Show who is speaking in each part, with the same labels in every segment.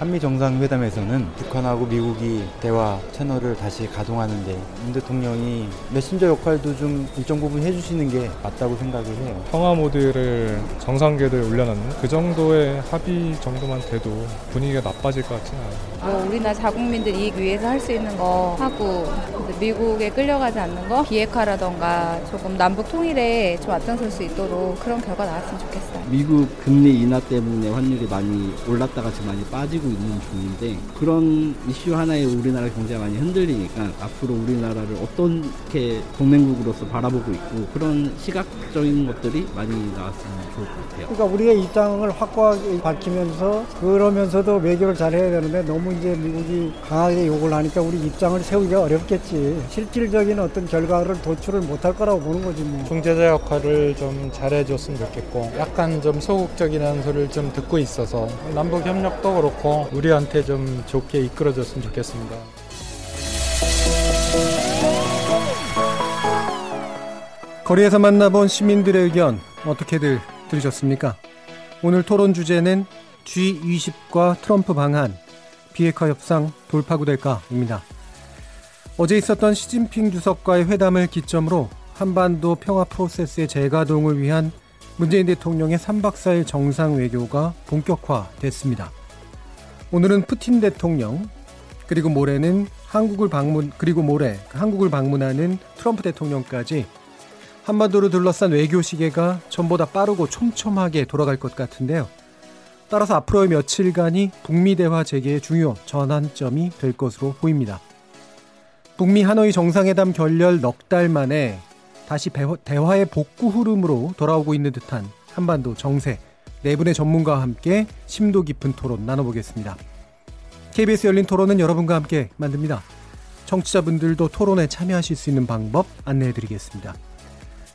Speaker 1: 한미 정상회담에서는 북한하고 미국이 대화 채널을 다시 가동하는데 문 대통령이 메신저 역할도 좀 일정 부분 해주시는 게 맞다고 생각을 해요.
Speaker 2: 평화 모드를 정상 궤도에 올려놓는 그 정도의 합의 정도만 돼도 분위기가 나빠질 것 같지는 않아요.
Speaker 3: 뭐 우리나라 자국민들 이익 위해서 할 수 있는 거 하고 미국에 끌려가지 않는 거 비핵화라던가 조금 남북 통일에 좀 앞장설 수 있도록 그런 결과 나왔으면 좋겠어요.
Speaker 4: 미국 금리 인하 때문에 환율이 많이 올랐다가 지금 많이 빠지고 있는 중인데 그런 이슈 하나에 우리나라 경제가 많이 흔들리니까 앞으로 우리나라를 어떻게 동맹국으로서 바라보고 있고 그런 시각적인 것들이 많이 나왔으면 좋을 것 같아요.
Speaker 5: 그러니까 우리의 입장을 확고하게 밝히면서 그러면서도 외교를 잘해야 되는데 너무 이제 미국이 강하게 욕을 하니까 우리 입장을 세우기가 어렵겠지. 실질적인 어떤 결과를 도출을 못할 거라고 보는 거지 뭐.
Speaker 6: 중재자 역할을 좀 잘해줬으면 좋겠고 약간 좀 소극적이라는 소리를 좀 듣고 있어서 남북 협력도 그렇고 우리한테 좀 좋게 이끌어줬으면 좋겠습니다.
Speaker 7: 거리에서 만나본 시민들의 의견 어떻게들 들으셨습니까? 오늘 토론 주제는 G20과 트럼프 방한, 비핵화 협상 돌파구될까입니다. 어제 있었던 시진핑 주석과의 회담을 기점으로 한반도 평화 프로세스의 재가동을 위한 문재인 대통령의 3박 4일 정상 외교가 본격화됐습니다. 오늘은 푸틴 대통령 그리고 모레는 한국을 방문 그리고 모레 한국을 방문하는 트럼프 대통령까지 한반도를 둘러싼 외교 시계가 전보다 빠르고 촘촘하게 돌아갈 것 같은데요. 따라서 앞으로의 며칠간이 북미 대화 재개의 중요 전환점이 될 것으로 보입니다. 북미 하노이 정상회담 결렬 넉 달 만에 다시 대화의 복구 흐름으로 돌아오고 있는 듯한 한반도 정세 네 분의 전문가와 함께 심도 깊은 토론 나눠보겠습니다. KBS 열린 토론은 여러분과 함께 만듭니다. 청취자분들도 토론에 참여하실 수 있는 방법 안내해드리겠습니다.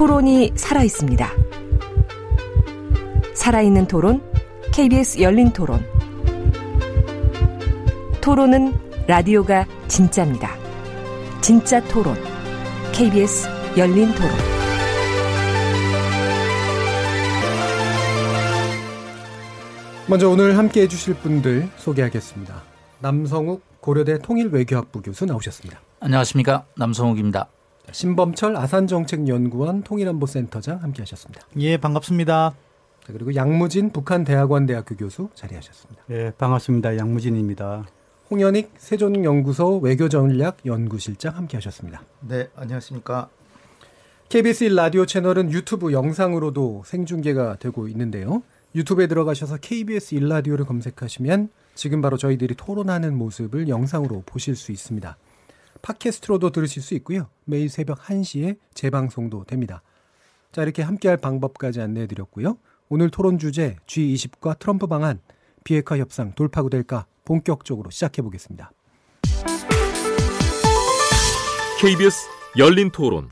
Speaker 8: 토론이 살아 있습니다. 살아있는 토론, KBS 열린 토론. 토론은 라디오가 진짜입니다. 진짜 토론, KBS 열린 토론.
Speaker 7: 먼저 오늘 함께 해주실 분들 소개하겠습니다. 남성욱 고려대 통일외교학부 교수 나오셨습니다.
Speaker 9: 안녕하십니까. 남성욱입니다.
Speaker 7: 신범철 아산정책연구원 통일안보센터장 함께하셨습니다.
Speaker 10: 예, 반갑습니다.
Speaker 7: 자, 그리고 양무진 북한대학원 대학교 교수 자리하셨습니다.
Speaker 11: 예, 반갑습니다. 양무진입니다.
Speaker 7: 홍현익 세종연구소 외교전략연구실장 함께하셨습니다.
Speaker 12: 네, 안녕하십니까.
Speaker 7: KBS 1 라디오 채널은 유튜브 영상으로도 생중계가 되고 있는데요. 유튜브에 들어가셔서 KBS 1라디오를 검색하시면 지금 바로 저희들이 토론하는 모습을 영상으로 보실 수 있습니다. 팟캐스트로도 들으실 수 있고요. 매일 새벽 1시에 재방송도 됩니다. 자, 이렇게 함께할 방법까지 안내해 드렸고요. 오늘 토론 주제 G20과 트럼프 방안 비핵화 협상 돌파구 될까 본격적으로 시작해 보겠습니다.
Speaker 13: KBS 열린 토론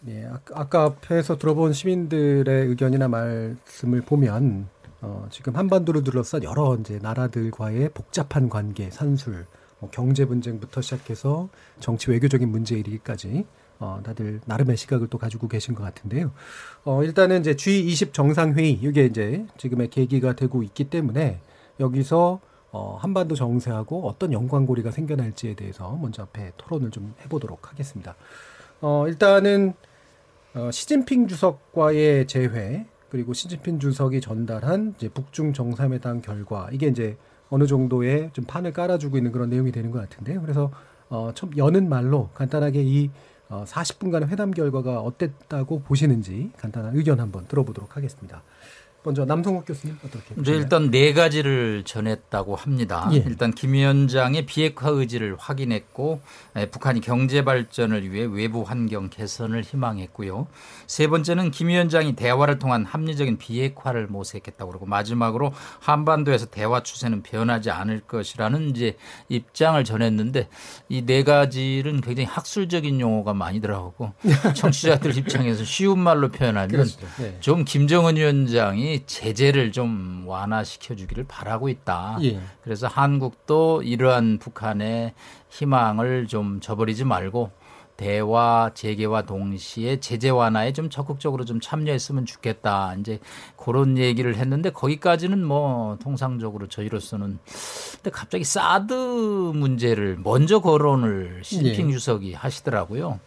Speaker 7: 네, 아까 앞에서 들어본 시민들의 의견이나 말씀을 보면 어, 지금 한반도를 둘러싼 여러 이제 나라들과의 복잡한 관계, 산술, 뭐 경제 분쟁부터 시작해서 정치 외교적인 문제 이르기까지 어, 다들 나름의 시각을 또 가지고 계신 것 같은데요. 어, 일단은 이제 G20 정상회의 이게 이제 지금의 계기가 되고 있기 때문에 여기서 어, 한반도 정세하고 어떤 연관고리가 생겨날지에 대해서 먼저 앞에 토론을 좀 해보도록 하겠습니다. 어, 일단은 어, 시진핑 주석과의 재회 그리고 시진핑 주석이 전달한 이제 북중 정상회담 결과 이게 이제 어느 정도의 좀 판을 깔아주고 있는 그런 내용이 되는 것 같은데요. 그래서 어, 좀 여는 말로 간단하게 이 어, 40분간의 회담 결과가 어땠다고 보시는지 간단한 의견 한번 들어보도록 하겠습니다. 먼저 남성욱 교수님 어떻게?
Speaker 9: 이제 일단 네 가지를 전했다고 합니다.
Speaker 7: 예.
Speaker 9: 일단 김 위원장의 비핵화 의지를 확인했고 에, 북한이 경제 발전을 위해 외부 환경 개선을 희망했고요. 세 번째는 김 위원장이 대화를 통한 합리적인 비핵화를 모색했다고 그러고 마지막으로 한반도에서 대화 추세는 변하지 않을 것이라는 이제 입장을 전했는데 이 네 가지는 굉장히 학술적인 용어가 많이 들어가고 청취자들 입장에서 쉬운 말로 표현하면
Speaker 7: 그렇죠. 네.
Speaker 9: 좀 김정은 위원장이 제재를 좀 완화시켜 주기를 바라고 있다.
Speaker 7: 예.
Speaker 9: 그래서 한국도 이러한 북한의 희망을 좀 저버리지 말고 대화 재개와 동시에 제재 완화에 좀 적극적으로 좀 참여했으면 좋겠다. 이제 그런 얘기를 했는데 거기까지는 뭐 통상적으로 저희로서는 근데 갑자기 사드 문제를 먼저 거론을 시진핑
Speaker 7: 예.
Speaker 9: 주석이 하시더라고요.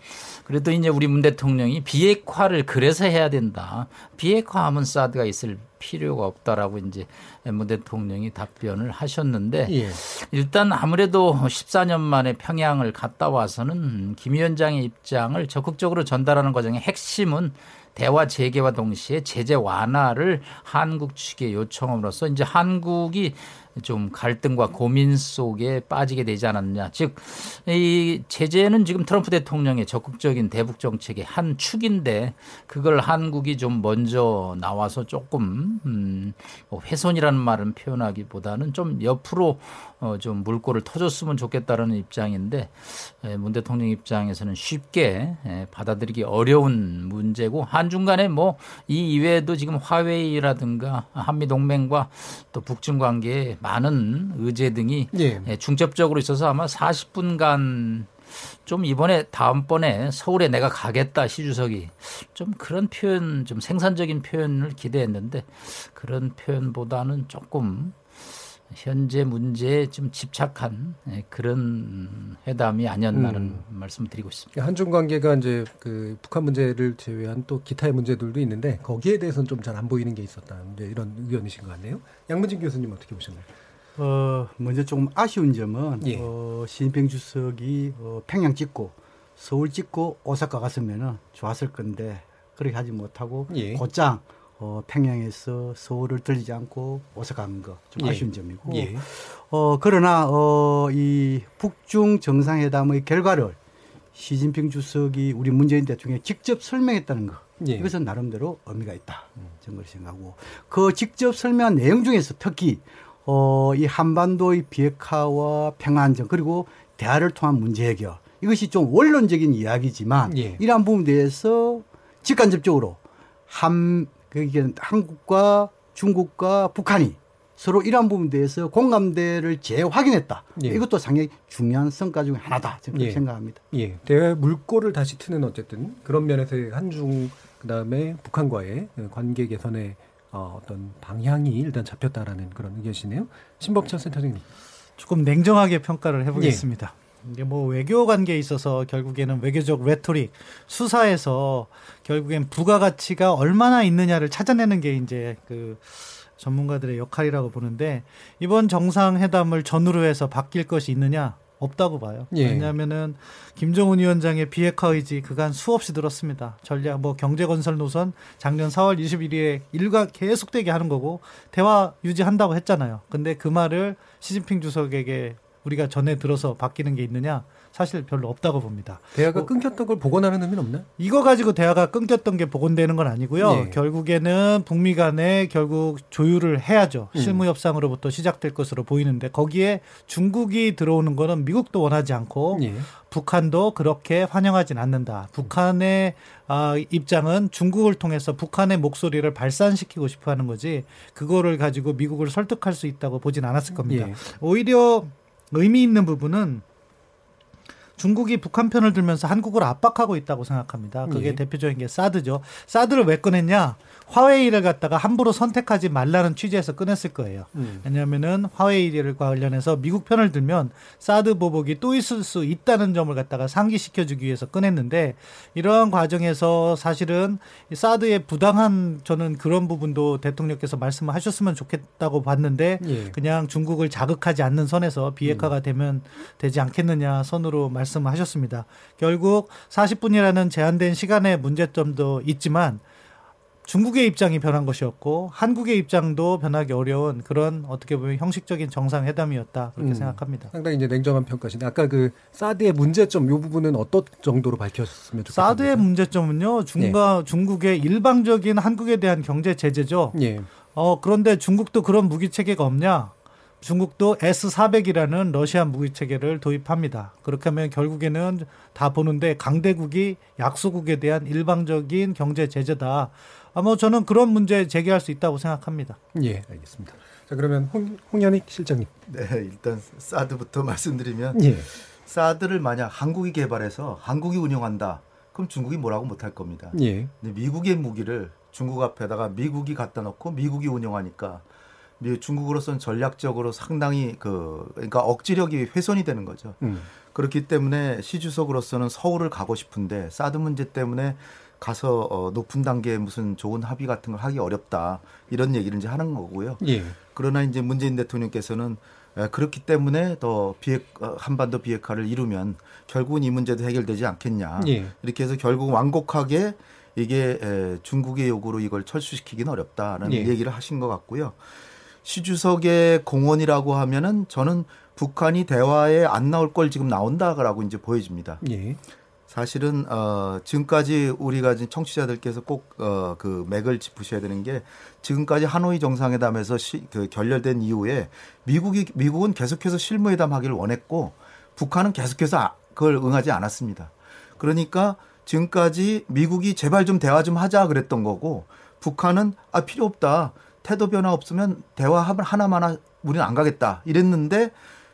Speaker 9: 그래도 이제 우리 문 대통령이 비핵화를 그래서 해야 된다. 비핵화하면 사드가 있을 필요가 없다라고 이제 문 대통령이 답변을 하셨는데
Speaker 7: 예.
Speaker 9: 일단 아무래도 14년 만에 평양을 갔다 와서는 김 위원장의 입장을 적극적으로 전달하는 과정의 핵심은 대화 재개와 동시에 제재 완화를 한국 측에 요청함으로써 이제 한국이 좀 갈등과 고민 속에 빠지게 되지 않았느냐. 즉, 이 제재는 지금 트럼프 대통령의 적극적인 대북 정책의 한 축인데 그걸 한국이 좀 먼저 나와서 조금, 음, 뭐 훼손이라는 말은 표현하기보다는 좀 옆으로 어, 좀 물꼬를 터줬으면 좋겠다라는 입장인데 에, 문 대통령 입장에서는 쉽게 에, 받아들이기 어려운 문제고 한중 간에 뭐 이 이외에도 지금 화웨이라든가 한미 동맹과 또 북중 관계에 많은 의제 등이
Speaker 7: 예.
Speaker 9: 예, 중첩적으로 있어서 아마 40분간 좀 이번에 다음번에 서울에 내가 가겠다 시주석이 좀 그런 표현 좀 생산적인 표현을 기대했는데 그런 표현보다는 조금 현재 문제에 좀 집착한 예, 그런 회담이 아니었나는 말씀을 드리고 있습니다.
Speaker 7: 한중 관계가 이제 그 북한 문제를 제외한 또 기타의 문제들도 있는데 거기에 대해서는 좀 잘 안 보이는 게 있었다. 이제 이런 의견이신 것 같네요. 양문진 교수님 어떻게 보셨나요?
Speaker 11: 어, 먼저 조금 아쉬운 점은
Speaker 7: 예.
Speaker 11: 어, 시진핑 주석이 어, 평양 찍고 서울 찍고 오사카 갔으면은 좋았을 건데 그렇게 하지 못하고
Speaker 7: 예.
Speaker 11: 곧장 어, 평양에서 서울을 들리지 않고 오사카 간 거좀
Speaker 7: 예.
Speaker 11: 아쉬운 점이고
Speaker 7: 예.
Speaker 11: 어, 그러나 어, 이 북중 정상회담의 결과를 시진핑 주석이 우리 문재인 대통령에 직접 설명했다는 거
Speaker 7: 예.
Speaker 11: 이것은 나름대로 의미가 있다 저는 그렇게 생각하고 그 직접 설명한 내용 중에서 특히 어, 이 한반도의 비핵화와 평화 안정 그리고 대화를 통한 문제 해결 이것이 좀 원론적인 이야기지만
Speaker 7: 예.
Speaker 11: 이러한 부분에 대해서 직간접적으로 한 그게 한국과 중국과 북한이 서로 이러한 부분에 대해서 공감대를 재확인했다.
Speaker 7: 예.
Speaker 11: 이것도 상당히 중요한 성과 중에 하나다. 저는
Speaker 7: 예.
Speaker 11: 생각합니다.
Speaker 7: 예, 대화의 물꼬를 다시 트는 어쨌든 그런 면에서의 한중 그다음에 북한과의 관계 개선의 어, 어떤 방향이 일단 잡혔다라는 그런 의견이시네요. 신범철 센터장님.
Speaker 10: 조금 냉정하게 평가를 해보겠습니다. 이게 뭐 외교 관계에 있어서 결국에는 외교적 레토릭 수사에서 결국엔 부가가치가 얼마나 있느냐를 찾아내는 게 이제 그 전문가들의 역할이라고 보는데 이번 정상회담을 전후로 해서 바뀔 것이 있느냐 없다고 봐요.
Speaker 7: 예.
Speaker 10: 왜냐하면은 김정은 위원장의 비핵화 의지 그간 수없이 들었습니다. 전략 뭐 경제 건설 노선 작년 4월 21일에 일과 계속되게 하는 거고 대화 유지한다고 했잖아요. 근데 그 말을 시진핑 주석에게 우리가 전에 들어서 바뀌는 게 있느냐? 사실 별로 없다고 봅니다.
Speaker 7: 대화가
Speaker 10: 뭐
Speaker 7: 끊겼던 걸 복원하는 의미는 없나요?
Speaker 10: 이거 가지고 대화가 끊겼던 게 복원되는 건 아니고요.
Speaker 7: 예.
Speaker 10: 결국에는 북미 간에 결국 조율을 해야죠.
Speaker 7: 음.
Speaker 10: 실무 협상으로부터 시작될 것으로 보이는데 거기에 중국이 들어오는 거는 미국도 원하지 않고
Speaker 7: 예.
Speaker 10: 북한도 그렇게 환영하진 않는다. 북한의 아, 입장은 중국을 통해서 북한의 목소리를 발산시키고 싶어 하는 거지 그거를 가지고 미국을 설득할 수 있다고 보진 않았을 겁니다.
Speaker 7: 예.
Speaker 10: 오히려 의미 있는 부분은 중국이 북한 편을 들면서 한국을 압박하고 있다고 생각합니다. 그게
Speaker 7: 예.
Speaker 10: 대표적인 게 사드죠. 사드를 왜 꺼냈냐? 화웨이를 갖다가 함부로 선택하지 말라는 취지에서 꺼냈을 거예요.
Speaker 7: 음.
Speaker 10: 왜냐하면은 화웨이를 관련해서 미국 편을 들면 사드 보복이 또 있을 수 있다는 점을 갖다가 상기시켜주기 위해서 꺼냈는데 이러한 과정에서 사실은 이 사드의 부당한 저는 그런 부분도 대통령께서 말씀을 하셨으면 좋겠다고 봤는데
Speaker 7: 예.
Speaker 10: 그냥 중국을 자극하지 않는 선에서 비핵화가 되면 되지 않겠느냐 선으로 말 씀하셨습니다. 결국 40분이라는 제한된 시간의 문제점도 있지만 중국의 입장이 변한 것이었고 한국의 입장도 변하기 어려운 그런 어떻게 보면 형식적인 정상회담이었다 그렇게
Speaker 7: 음,
Speaker 10: 생각합니다.
Speaker 7: 상당히 이제 냉정한 평가신데 아까 그 사드의 문제점 요 부분은 어떤 정도로 밝혔으면 좋겠습니까?
Speaker 10: 사드의 문제점은요 중과 중국의 일방적인 한국에 대한 경제 제재죠.
Speaker 7: 예.
Speaker 10: 어 그런데 중국도 그런 무기 체계가 없냐? 중국도 S400이라는 러시아 무기 체계를 도입합니다. 그렇게 하면 결국에는 다 보는데 강대국이 약소국에 대한 일방적인 경제 제재다. 아마 저는 그런 문제 제기할 수 있다고 생각합니다.
Speaker 7: 예, 알겠습니다. 자 그러면 홍, 홍현익 실장님.
Speaker 12: 네, 일단 사드부터 말씀드리면
Speaker 7: 예.
Speaker 12: 사드를 만약 한국이 개발해서 한국이 운영한다. 그럼 중국이 뭐라고 못할 겁니다.
Speaker 7: 예.
Speaker 12: 근데 미국의 무기를 중국 앞에다가 미국이 갖다 놓고 미국이 운영하니까 미- 중국으로서는 전략적으로 상당히 그 그러니까 억지력이 훼손이 되는 거죠.
Speaker 7: 음.
Speaker 12: 그렇기 때문에 시 주석으로서는 서울을 가고 싶은데 사드 문제 때문에 가서 어, 높은 단계에 무슨 좋은 합의 같은 걸 하기 어렵다 이런 얘기를 이제 하는 거고요.
Speaker 7: 예.
Speaker 12: 그러나 이제 문재인 대통령께서는 에, 그렇기 때문에 더 비핵 어, 한반도 비핵화를 이루면 결국은 이 문제도 해결되지 않겠냐.
Speaker 7: 예.
Speaker 12: 이렇게 해서 결국 완곡하게 이게 에, 중국의 요구로 이걸 철수시키기는 어렵다라는
Speaker 7: 예.
Speaker 12: 얘기를 하신 것 같고요. 시주석의 공헌이라고 하면은 저는 북한이 대화에 안 나올 걸 지금 나온다라고 이제 보여집니다.
Speaker 7: 예.
Speaker 12: 사실은 어 지금까지 우리가 지금 청취자들께서 꼭어그 맥을 짚으셔야 되는 게 지금까지 하노이 정상회담에서 시, 그 결렬된 이후에 미국이 미국은 계속해서 실무회담 하기를 원했고 북한은 계속해서 아- 그걸 응하지 않았습니다. 그러니까 지금까지 미국이 제발 좀 대화 좀 하자 그랬던 거고 북한은 아 필요 없다 태도 변화 없으면 대화 하나만 우리는 안 가겠다 이랬는데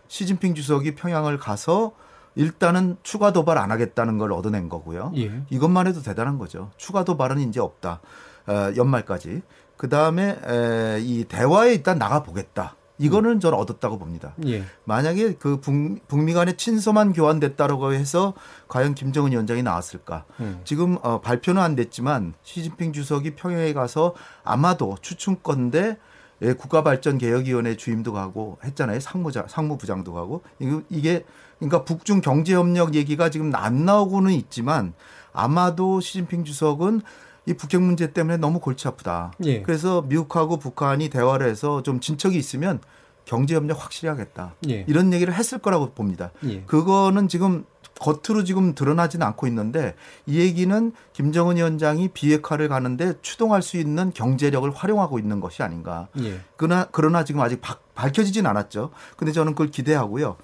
Speaker 12: 시진핑 주석이 평양을 가서 일단은 추가 도발 안 하겠다는 걸 얻어낸 거고요.
Speaker 7: 예.
Speaker 12: 이것만 해도 대단한 거죠. 추가 도발은 이제 없다. 어, 연말까지. 그 다음에 이 대화에 일단 나가 보겠다. 이거는 저는 얻었다고 봅니다.
Speaker 7: 예.
Speaker 12: 만약에 그 북, 북미 간의 친서만 교환됐다라고 해서 과연 김정은 위원장이 나왔을까?
Speaker 7: 음.
Speaker 12: 지금 어, 발표는 안 됐지만 시진핑 주석이 평양에 가서 아마도 추측건데 예, 국가발전개혁위원회 주임도 가고 했잖아요. 상무자, 상무부장도 가고. 이게, 그러니까 북중 경제협력 얘기가 지금 안 나오고는 있지만 아마도 시진핑 주석은 이 북핵 문제 때문에 너무 골치 아프다.
Speaker 7: 예.
Speaker 12: 그래서 미국하고 북한이 대화를 해서 좀 진척이 있으면 경제협력 확실히 하겠다.
Speaker 7: 예.
Speaker 12: 이런 얘기를 했을 거라고 봅니다.
Speaker 7: 예.
Speaker 12: 그거는 지금 겉으로 지금 드러나지는 않고 있는데 이 얘기는 김정은 위원장이 비핵화를 가는데 추동할 수 있는 경제력을 활용하고 있는 것이 아닌가.
Speaker 7: 예.
Speaker 12: 그러나 그러나 지금 아직 바- 밝혀지진 않았죠. 근데 저는 그걸 기대하고요.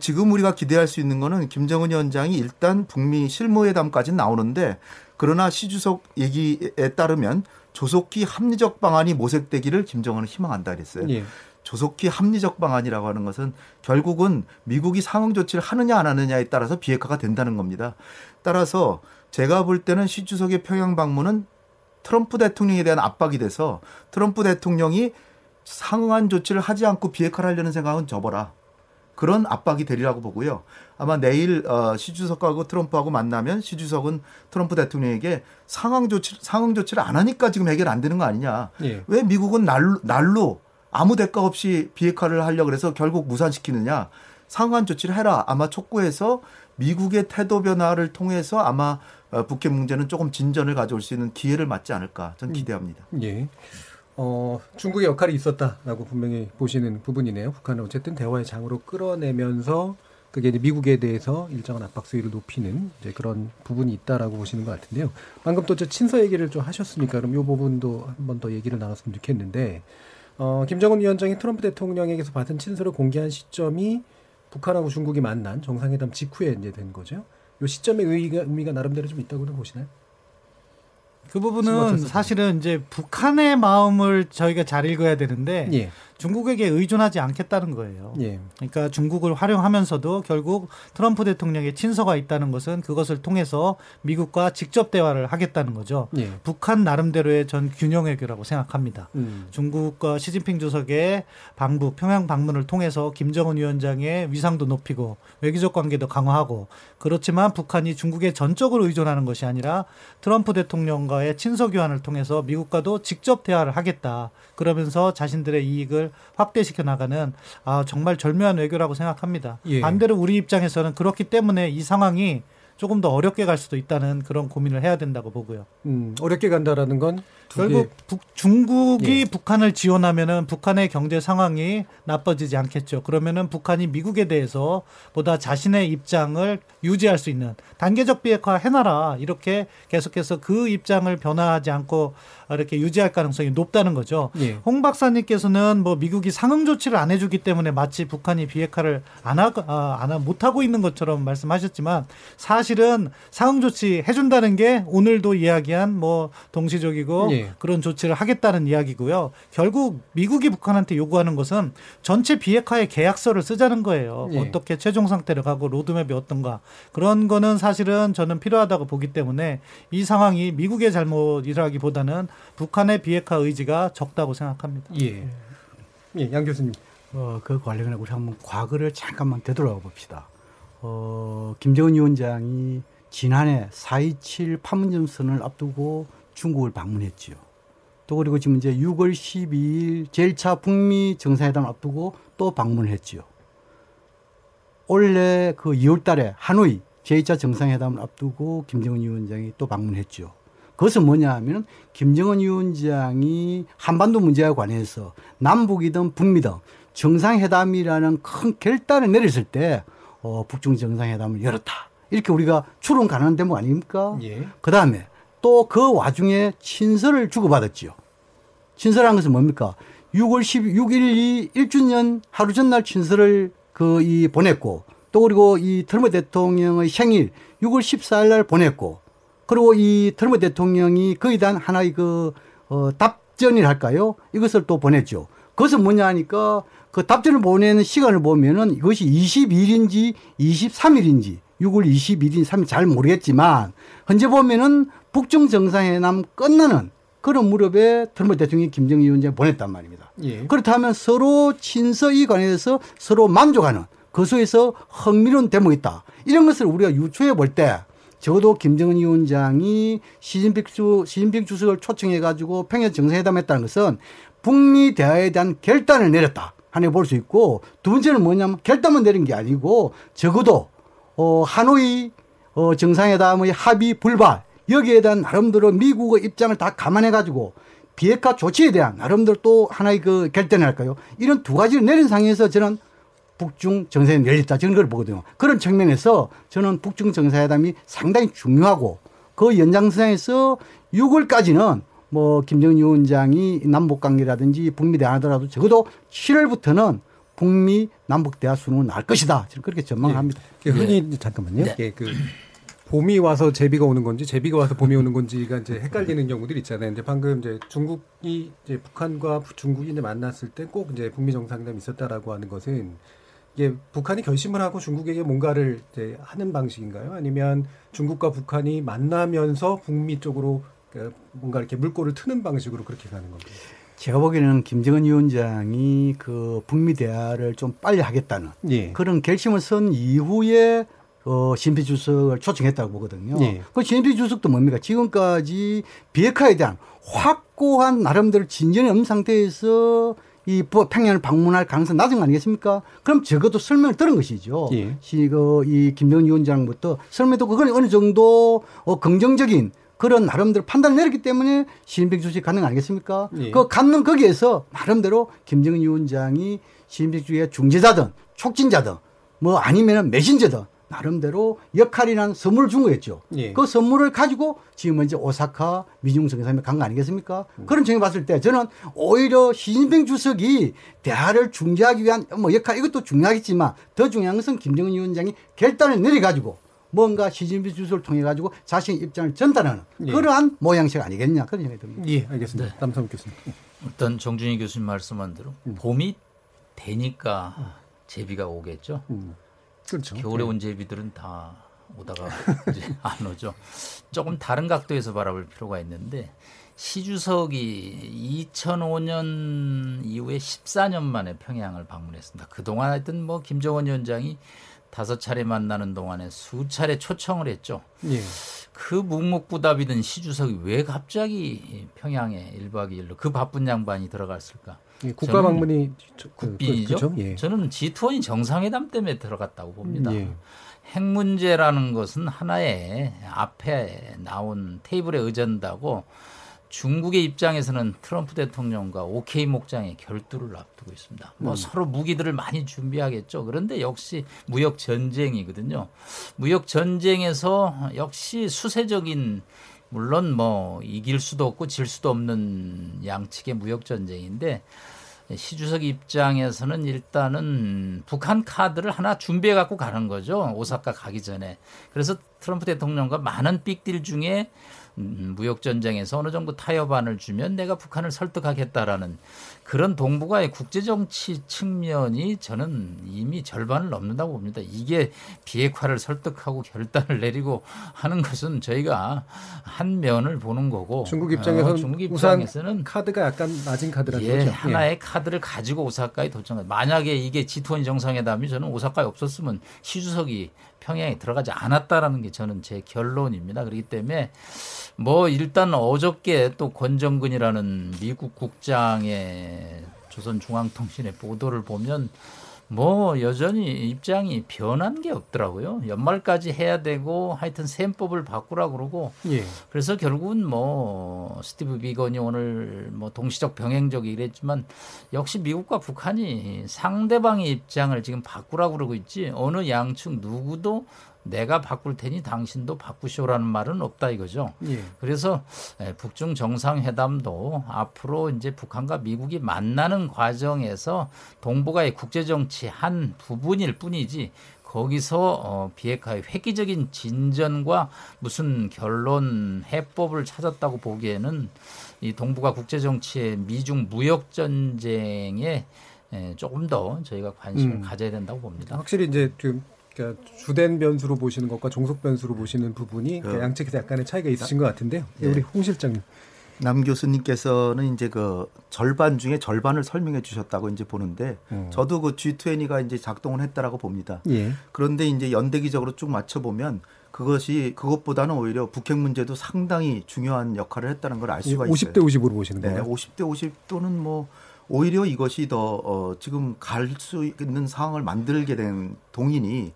Speaker 12: 지금 우리가 기대할 수 있는 거는 김정은 위원장이 일단 북미 실무회담까지는 나오는데 그러나 시 주석 얘기에 따르면 조속히 합리적 방안이 모색되기를 김정은은 희망한다 그랬어요.
Speaker 7: 예.
Speaker 12: 조속히 합리적 방안이라고 하는 것은 결국은 미국이 상응 조치를 하느냐 안 하느냐에 따라서 비핵화가 된다는 겁니다. 따라서 제가 볼 때는 시 주석의 평양 방문은 트럼프 대통령에 대한 압박이 돼서 트럼프 대통령이 상응한 조치를 하지 않고 비핵화를 하려는 생각은 접어라. 그런 압박이 되리라고 보고요. 아마 내일 어, 시 주석하고 트럼프하고 만나면 시 주석은 트럼프 대통령에게 상황 조치 상응 조치를 안 하니까 지금 해결 안 되는 거 아니냐.
Speaker 7: 예.
Speaker 12: 왜 미국은 날로, 날로 아무 대가 없이 비핵화를 하려고 그래서 결국 무산시키느냐. 상한 조치를 해라. 아마 촉구해서 미국의 태도 변화를 통해서 아마 어, 북핵 문제는 조금 진전을 가져올 수 있는 기회를 맞지 않을까 저는 기대합니다.
Speaker 7: 예. 어, 중국의 역할이 있었다라고 분명히 보시는 부분이네요. 북한을 어쨌든 대화의 장으로 끌어내면서 그게 이제 미국에 대해서 일정한 압박 수위를 높이는 이제 그런 부분이 있다라고 보시는 것 같은데요. 방금 또 저 친서 얘기를 좀 하셨으니까 그럼 이 부분도 한 번 더 얘기를 나눴으면 좋겠는데 어, 김정은 위원장이 트럼프 대통령에게서 받은 친서를 공개한 시점이 북한하고 중국이 만난 정상회담 직후에 이제 된 거죠. 이 시점의 의의가, 의미가 나름대로 좀 있다고는 보시나요?
Speaker 10: 그 부분은. 사실은 이제 북한의 마음을 저희가 잘 읽어야 되는데
Speaker 7: 예.
Speaker 10: 중국에게 의존하지 않겠다는 거예요.
Speaker 7: 예.
Speaker 10: 그러니까 중국을 활용하면서도 결국 트럼프 대통령의 친서가 있다는 것은 그것을 통해서 미국과 직접 대화를 하겠다는 거죠.
Speaker 7: 예.
Speaker 10: 북한 나름대로의 전 균형 외교라고 생각합니다.
Speaker 7: 음.
Speaker 10: 중국과 시진핑 주석의 방북, 평양 방문을 통해서 김정은 위원장의 위상도 높이고 외교적 관계도 강화하고 그렇지만 북한이 중국에 전적으로 의존하는 것이 아니라 트럼프 대통령과의 친서 교환을 통해서 미국과도 직접 대화를 하겠다. 그러면서 자신들의 이익을 확대시켜 나가는 아, 정말 절묘한 외교라고 생각합니다.
Speaker 7: 예.
Speaker 10: 반대로 우리 입장에서는 그렇기 때문에 이 상황이 조금 더 어렵게 갈 수도 있다는 그런 고민을 해야 된다고 보고요.
Speaker 7: 음, 어렵게 간다라는 건
Speaker 10: 결국 북, 중국이 예. 북한을 지원하면은 북한의 경제 상황이 나빠지지 않겠죠. 그러면은 북한이 미국에 대해서 보다 자신의 입장을 유지할 수 있는 단계적 비핵화 해놔라 이렇게 계속해서 그 입장을 변화하지 않고 이렇게 유지할 가능성이 높다는 거죠. 예. 홍 박사님께서는 뭐 미국이 상응 조치를 안 해주기 때문에 마치 북한이 비핵화를 안 하, 아, 안 못 하고 있는 것처럼 말씀하셨지만 사실은 상응 조치 해준다는 게 오늘도 이야기한 뭐 동시적이고 예. 그런 조치를 하겠다는 이야기고요. 결국 미국이 북한한테 요구하는 것은 전체 비핵화의 계약서를 쓰자는 거예요. 예. 어떻게 최종 상태를 가고 로드맵이 어떤가 그런 거는 사실은 저는 필요하다고 보기 때문에 이 상황이 미국의 잘못이라기보다는 북한의 비핵화 의지가 적다고 생각합니다.
Speaker 7: 예. 예, 양 교수님.
Speaker 11: 어, 그 관련해 우리 한번 과거를 잠깐만 되돌아가 봅시다. 어, 김정은 위원장이 지난해 4.27 판문점 선을 앞두고 중국을 방문했지요. 또 그리고 지금 이제 6월 12일 제1차 북미 정상회담 앞두고 또 방문을 했지요. 올해 그 2월 달에 하노이 제2차 정상회담을 앞두고 김정은 위원장이 또 방문했죠. 그것은 뭐냐 하면 김정은 위원장이 한반도 문제와 관해서 남북이든 북미든 정상회담이라는 큰 결단을 내렸을 때 어, 북중 정상회담을 열었다. 이렇게 우리가 추론 가능한 대목 아닙니까? 예. 그 다음에 또 그 와중에 친서를 주고받았지요. 친서라는 것은 뭡니까? 6월 16일 1주년 하루 전날 친서를 그 이 보냈고 또 그리고 이 트럼프 대통령의 생일 6월 14일 날 보냈고 그리고 이 트럼프 대통령이 거의 단 하나의 그, 어, 답전이랄까요? 이것을 또 보냈죠. 그것은 뭐냐 하니까 그 답전을 보내는 시간을 보면은 이것이 22일인지 23일인지 6월 21일, 3일 잘 모르겠지만 현재 보면은 북중 정상회담 끝나는 그런 무렵에 트럼프 대통령이 김정일 위원장에 보냈단 말입니다. 예. 그렇다면 서로 친서에 관해서 서로 만족하는 그 속에서 흥미로운 대목이 있다. 이런 것을 우리가 유추해 볼 때 적어도 김정은 위원장이 시진핑, 주, 시진핑 주석을 초청해 가지고 평양 정상회담했다는 것은 북미 대화에 대한 결단을 내렸다. 하는 볼 수 있고 두 번째는 뭐냐면 결단만 내린 게 아니고 적어도 어, 하노이 어, 정상회담의 합의 불발 여기에 대한 나름대로 미국의 입장을 다 감안해 가지고 비핵화 조치에 대한 나름대로 또 하나의 그 결단을 할까요? 이런 두 가지를 내린 상황에서 저는 북중 정상회담이 열렸다. 저는 그걸 보거든요. 그런 측면에서 저는 북중 정상회담이 상당히 중요하고 그 연장선에서 6월까지는 뭐 김정은 위원장이 남북 관계라든지 북미 대화하더라도 적어도 7월부터는 북미 남북 대화 수능은 날 것이다. 저는 그렇게 전망을 네. 합니다.
Speaker 7: 그 흔히 네. 잠깐만요. 네. 예, 그 봄이 와서 제비가 오는 건지 제비가 와서 봄이 오는 건지가 이제 헷갈리는 경우들이 있잖아요. 이제 방금 이제 중국이 이제 북한과 중국이 이제 만났을 때 꼭 이제 북미 정상회담이 있었다라고 하는 것은 이게 북한이 결심을 하고 중국에게 뭔가를 이제 하는 방식인가요? 아니면 중국과 북한이 만나면서 북미 쪽으로 그 뭔가 이렇게 물꼬를 트는 방식으로 그렇게 가는 건가요?
Speaker 11: 제가 보기에는 김정은 위원장이 그 북미 대화를 좀 빨리 하겠다는 예. 그런 결심을 선 이후에 어, 신비 주석을 초청했다고 보거든요. 예. 그 신비 주석도 뭡니까? 지금까지 비핵화에 대한 확고한 나름대로 진전이 없는 상태에서 이 평양을 방문할 가능성이 낮은 거 아니겠습니까? 그럼 적어도 설명을 들은 것이죠. 예. 그, 이 김정은 위원장부터 설명도 그건 어느 정도 어, 긍정적인 그런 나름대로 판단을 내렸기 때문에 시진핑 주席가능 아니겠습니까? 예. 그 갖는 거기에서 나름대로 김정은 위원장이 시진핑 주席중재자든 촉진자든 뭐 아니면은 메신저든 나름대로 역할이라는 선물을 준 거겠죠. 예. 그 선물을 가지고 지금 이제 오사카 미중 정상회담에 간 거 아니겠습니까? 음. 그런 점에 봤을 때 저는 오히려 시진핑 주석이 대화를 중재하기 위한 뭐 역할 이것도 중요하겠지만 더 중요한 것은 김정은 위원장이 결단을 내려가지고 뭔가 시진핑 주석을 통해 가지고 자신의 입장을 전달하는 예. 그러한 모양새 아니겠냐 그런 생각이 듭니다.
Speaker 7: 예, 알겠습니다. 네. 남성 교수님.
Speaker 9: 어떤 정준희 교수님 말씀한 대로 음. 봄이 되니까 음. 제비가 오겠죠. 음. 그렇죠. 겨울에 네. 온 제비들은 다 오다가 이제 안 오죠. 조금 다른 각도에서 바라볼 필요가 있는데 시주석이 2005년 이후에 14년 만에 평양을 방문했습니다. 그동안 하여튼 뭐 김정은 위원장이 다섯 차례 만나는 동안에 수차례 초청을 했죠. 예. 그 묵묵부답이던 시주석이 왜 갑자기 평양에 1박 2일로 그 바쁜 양반이 들어갔을까?
Speaker 7: 예, 국가 방문이
Speaker 9: 국빈이죠. 그, 예. 저는 G20 정상회담 때문에 들어갔다고 봅니다. 예. 핵 문제라는 것은 하나의 앞에 나온 테이블에 의존다고 중국의 입장에서는 트럼프 대통령과 오케이 목장의 결투를 앞두고 있습니다. 뭐
Speaker 14: 음.
Speaker 9: 서로 무기들을 많이 준비하겠죠. 그런데 역시 무역 전쟁이거든요. 무역 전쟁에서 역시 수세적인 물론 뭐 이길 수도 없고 질 수도 없는 양측의 무역 전쟁인데 시 주석 입장에서는 일단은 북한 카드를 하나 준비해 갖고 가는 거죠. 오사카 가기 전에. 그래서 트럼프 대통령과 많은 빅딜 중에 음, 무역 전쟁에서 어느 정도 타협안을 주면 내가 북한을 설득하겠다라는 그런 동북아의 국제 정치 측면이 저는 이미 절반을 넘는다고 봅니다. 이게 비핵화를 설득하고 결단을 내리고 하는 것은 저희가 한 면을 보는 거고
Speaker 7: 중국 입장에서는
Speaker 9: 어, 중국 입장에서는
Speaker 7: 카드가 약간 낮은 카드라는
Speaker 9: 예,
Speaker 7: 거죠.
Speaker 9: 하나의 카드를 가지고 오사카에 도착한 만약에 이게 G20 정상회담이 저는 오사카에 없었으면 시 주석이 평양에 들어가지 않았다라는 게 저는 제 결론입니다. 그렇기 때문에 뭐 일단 어저께 또 권정근이라는 미국 국장의 조선중앙통신의 보도를 보면 뭐 여전히 입장이 변한 게 없더라고요. 연말까지 해야 되고 하여튼 셈법을 바꾸라 그러고
Speaker 7: 예.
Speaker 9: 그래서 결국은 뭐 스티브 비건이 오늘 뭐 동시적 병행적 이랬지만 역시 미국과 북한이 상대방의 입장을 지금 바꾸라 그러고 있지 어느 양측 누구도 내가 바꿀 테니 당신도 바꾸시오라는 말은 없다 이거죠.
Speaker 7: 예.
Speaker 9: 그래서 예, 북중 정상회담도 앞으로 이제 북한과 미국이 만나는 과정에서 동북아의 국제 정치 한 부분일 뿐이지 거기서 어, 비핵화의 획기적인 진전과 무슨 결론 해법을 찾았다고 보기에는 이 동북아 국제 정치의 미중 무역 전쟁에 예, 조금 더 저희가 관심을
Speaker 7: 음.
Speaker 9: 가져야 된다고 봅니다.
Speaker 7: 확실히 이제 좀 그러니까 주된 변수로 보시는 것과 종속 변수로 보시는 부분이
Speaker 12: 그-
Speaker 7: 양측에서 약간의 차이가 있으신 것 같은데요.
Speaker 12: 예.
Speaker 7: 우리 홍 실장님.
Speaker 12: 남 교수님께서는 이제 그 절반 중에 절반을 설명해 주셨다고 이제 보는데
Speaker 7: 음.
Speaker 12: 저도 그 G20가 이제 작동을 했다라고 봅니다.
Speaker 7: 예.
Speaker 12: 그런데 이제 연대기적으로 쭉 맞춰 보면 그것이 그것보다는 오히려 북핵 문제도 상당히 중요한 역할을 했다는 걸 알 수가 있어요.
Speaker 7: 50대 50으로 보시는
Speaker 12: 네,
Speaker 7: 거예요.
Speaker 12: 50대 50 또는 뭐 오히려 이것이 더 어, 지금 갈 수 있는 상황을 만들게 된 동인이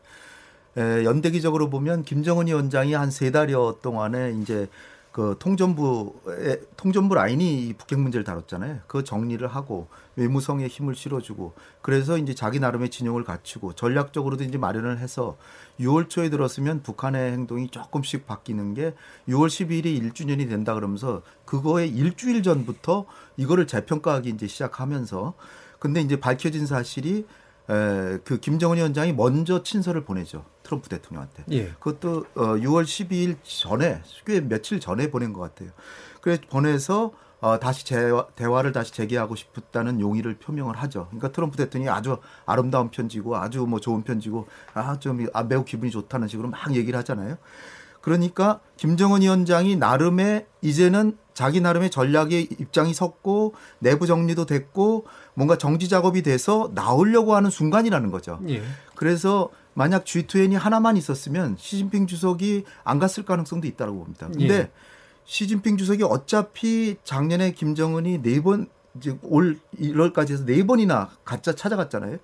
Speaker 12: 에, 연대기적으로 보면 김정은 위원장이 한 세 달여 동안에 이제 그 통전부의 통전부 라인이 이 북핵 문제를 다뤘잖아요. 그 정리를 하고 외무성에 힘을 실어주고 그래서 이제 자기 나름의 진영을 갖추고 전략적으로도 이제 마련을 해서 6월 초에 들었으면 북한의 행동이 조금씩 바뀌는 게 6월 12일이 1주년이 된다 그러면서 그거의 일주일 전부터 이거를 재평가하기 이제 시작하면서 근데 이제 밝혀진 사실이 에, 그 김정은 위원장이 먼저 친서를 보내죠. 트럼프 대통령한테.
Speaker 7: 예.
Speaker 12: 그것도 어 6월 12일 전에 꽤 며칠 전에 보낸 것 같아요. 그래서 보내서 어 다시 재화, 대화를 다시 재개하고 싶었다는 용의를 표명을 하죠. 그러니까 트럼프 대통령이 아주 아름다운 편지고 아주 뭐 좋은 편지고 아좀 아, 매우 기분이 좋다는 식으로 막 얘기를 하잖아요. 그러니까 김정은 위원장이 나름의 이제는 자기 나름의 전략의 입장이 섰고 내부 정리도 됐고 뭔가 정지 작업이 돼서 나오려고 하는 순간이라는 거죠.
Speaker 7: 예.
Speaker 12: 그래서 만약 G20이 하나만 있었으면 시진핑 주석이 안 갔을 가능성도 있다고 봅니다. 근데
Speaker 7: 예.
Speaker 12: 시진핑 주석이 어차피 작년에 김정은이 네 번 이제 올 1월까지 해서 네 번이나 가짜 찾아갔잖아요.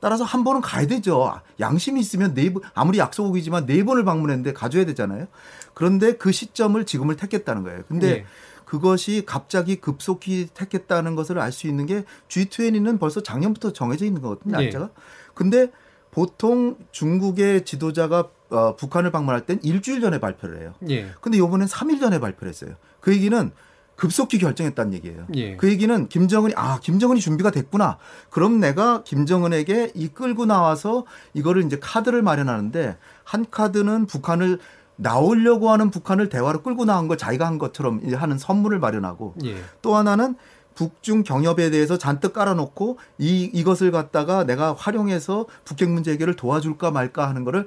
Speaker 12: 따라서 한 번은 가야 되죠. 양심이 있으면 네 번, 아무리 약속이지만 네 번을 방문했는데 가줘야 되잖아요. 그런데 그 시점을 지금을 택했다는 거예요. 근데
Speaker 7: 예.
Speaker 12: 그것이 갑자기 급속히 택했다는 것을 알 수 있는 게 G20는 벌써 작년부터 정해져 있는 거거든요,
Speaker 7: 예.
Speaker 12: 날짜가. 근데 보통 중국의 지도자가 어, 북한을 방문할 땐 일주일 전에 발표를 해요.
Speaker 7: 예.
Speaker 12: 근데 요번엔 3일 전에 발표를 했어요. 그 얘기는 급속히 결정했다는 얘기예요.
Speaker 7: 예.
Speaker 12: 그 얘기는 김정은이 아 김정은이 준비가 됐구나. 그럼 내가 김정은에게 이끌고 나와서 이거를 이제 카드를 마련하는데 한 카드는 북한을 나오려고 하는 북한을 대화로 끌고 나온 걸 자기가 한 것처럼 하는 선물을 마련하고
Speaker 7: 예.
Speaker 12: 또 하나는 북중 경협에 대해서 잔뜩 깔아놓고 이 이것을 갖다가 내가 활용해서 북핵 문제 해결을 도와줄까 말까 하는 거를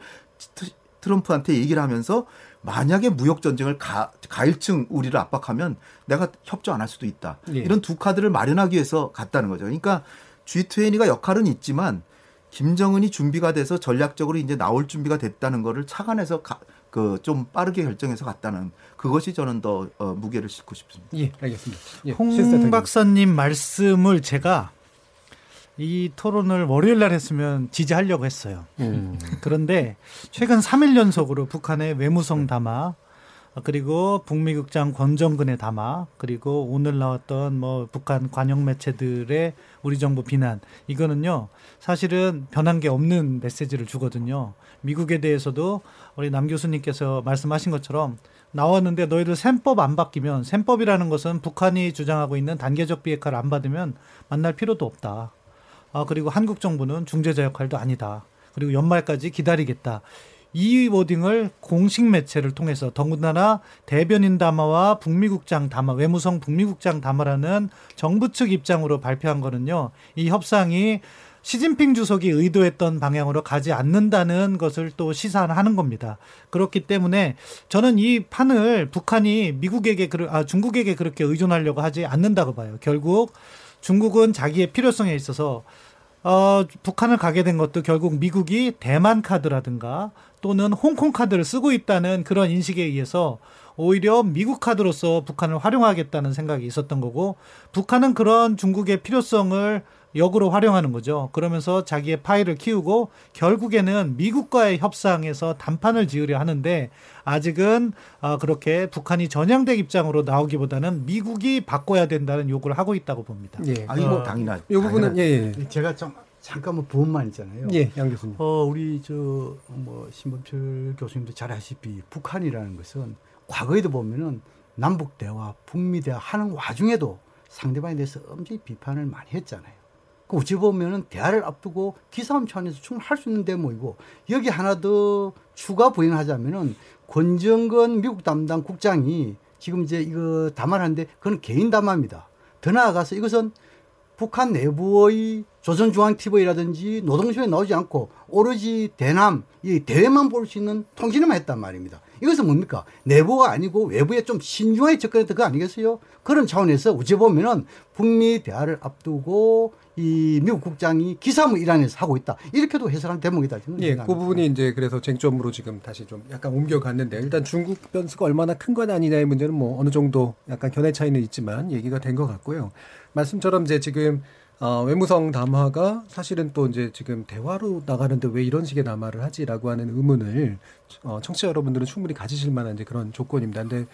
Speaker 12: 트- 트럼프한테 얘기를 하면서 만약에 무역 전쟁을 가, 가일층 우리를 압박하면 내가 협조 안 할 수도 있다.
Speaker 7: 예.
Speaker 12: 이런 두 카드를 마련하기 위해서 갔다는 거죠. 그러니까 G20가 역할은 있지만 김정은이 준비가 돼서 전략적으로 이제 나올 준비가 됐다는 거를 착안해서 그 좀 빠르게 결정해서 갔다는 그것이 저는 더 어, 무게를 싣고 싶습니다.
Speaker 7: 예, 알겠습니다. 예,
Speaker 10: 홍. 박사님 말씀을 제가 이 토론을 월요일 날 했으면 지지하려고 했어요.
Speaker 7: 음.
Speaker 10: 그런데 최근 3일 연속으로 북한의 외무성 담화 그리고 북미국장 권정근의 담화 그리고 오늘 나왔던 뭐 북한 관영 매체들의 우리 정부 비난 이거는요 사실은 변한 게 없는 메시지를 주거든요. 미국에 대해서도 우리 남 교수님께서 말씀하신 것처럼 나왔는데 너희들 셈법 안 바뀌면 셈법이라는 것은 북한이 주장하고 있는 단계적 비핵화를 안 받으면 만날 필요도 없다. 아 그리고 한국 정부는 중재자 역할도 아니다. 그리고 연말까지 기다리겠다. 이 워딩을 공식 매체를 통해서 더군다나 대변인 담화와 북미국장 담화, 외무성 북미국장 담화라는 정부 측 입장으로 발표한 거는요. 이 협상이 시진핑 주석이 의도했던 방향으로 가지 않는다는 것을 또 시사하는 겁니다. 그렇기 때문에 저는 이 판을 북한이 미국에게 아 중국에게 그렇게 의존하려고 하지 않는다고 봐요. 결국 중국은 자기의 필요성에 있어서 어, 북한을 가게 된 것도 결국 미국이 대만 카드라든가 또는 홍콩 카드를 쓰고 있다는 그런 인식에 의해서 오히려 미국 카드로서 북한을 활용하겠다는 생각이 있었던 거고 북한은 그런 중국의 필요성을 역으로 활용하는 거죠. 그러면서 자기의 파일을 키우고 결국에는 미국과의 협상에서 단판을 지으려 하는데 아직은 어, 그렇게 북한이 전향된 입장으로 나오기보다는 미국이 바꿔야 된다는 요구를 하고 있다고 봅니다.
Speaker 12: 예. 아, 이거 어, 당연하죠.
Speaker 7: 이 부분은 예,
Speaker 11: 예. 제가 좀 잠깐만 부분만 있잖아요.
Speaker 7: 예, 양 교수님.
Speaker 11: 어, 우리 저 뭐 신범철 교수님도 잘 아시피 북한이라는 것은 과거에도 보면은 남북 대화, 북미 대화 하는 와중에도 상대방에 대해서 엄청 비판을 많이 했잖아요. 그 어찌 보면은 대화를 앞두고 기싸움 차원에서 충분히 할 수 있는 대목이고 여기 하나 더 추가 부연하자면은 권정근 미국 담당 국장이 지금 이제 이거 담화하는데 그건 개인 담화입니다. 더 나아가서 이것은 북한 내부의 조선중앙TV라든지 노동신에 나오지 않고 오로지 대남, 이 대회만 볼 수 있는 통신에만 했단 말입니다. 이것은 뭡니까? 내부가 아니고 외부에 좀 신중하게 접근했던 거 아니겠어요? 그런 차원에서 어찌 보면은 북미 대화를 앞두고 이 미국 국장이 기사무 이란에서 하고 있다. 이렇게도 해석하는 대목이다.
Speaker 7: 예, 그 부분이 이제 그래서 쟁점으로 지금 다시 좀 약간 옮겨갔는데 일단 중국 변수가 얼마나 큰 건 아니냐의 문제는 뭐 어느 정도 약간 견해 차이는 있지만 얘기가 된 것 같고요. 말씀처럼 이제 지금 어, 외무성 담화가 사실은 또 이제 지금 대화로 나가는데 왜 이런 식의 담화를 하지라고 하는 의문을 어, 청취자 여러분들은 충분히 가지실 만한 이제 그런 조건입니다. 근데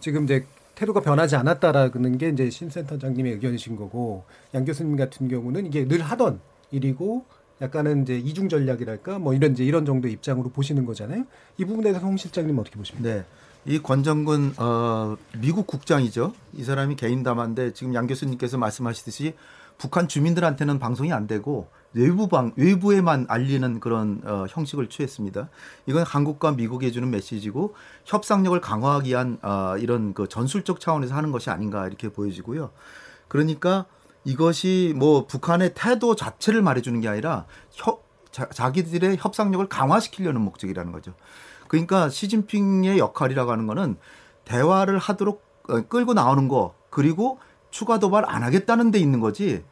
Speaker 7: 지금 이제 태도가 변하지 않았다라는 게 이제 신 센터장님의 의견이신 거고 양 교수님 같은 경우는 이게 늘 하던 일이고 약간은 이제 이중 전략이랄까 뭐 이런 이제 이런 정도의 입장으로 보시는 거잖아요. 이 부분에 대해서 홍 실장님 어떻게 보십니까?
Speaker 12: 네. 이 권정근 어 미국 국장이죠. 이 사람이 개인 담화인데 지금 양 교수님께서 말씀하시듯이 북한 주민들한테는 방송이 안 되고 외부 방 외부에만 알리는 그런 어, 형식을 취했습니다. 이건 한국과 미국에 주는 메시지고 협상력을 강화하기 위한 어, 이런 그 전술적 차원에서 하는 것이 아닌가 이렇게 보여지고요. 그러니까 이것이 뭐 북한의 태도 자체를 말해주는 게 아니라 협, 자, 자기들의 협상력을 강화시키려는 목적이라는 거죠. 그러니까 시진핑의 역할이라고 하는 거는 대화를 하도록 어, 끌고 나오는 거 그리고 추가 도발 안 하겠다는 데 있는 거지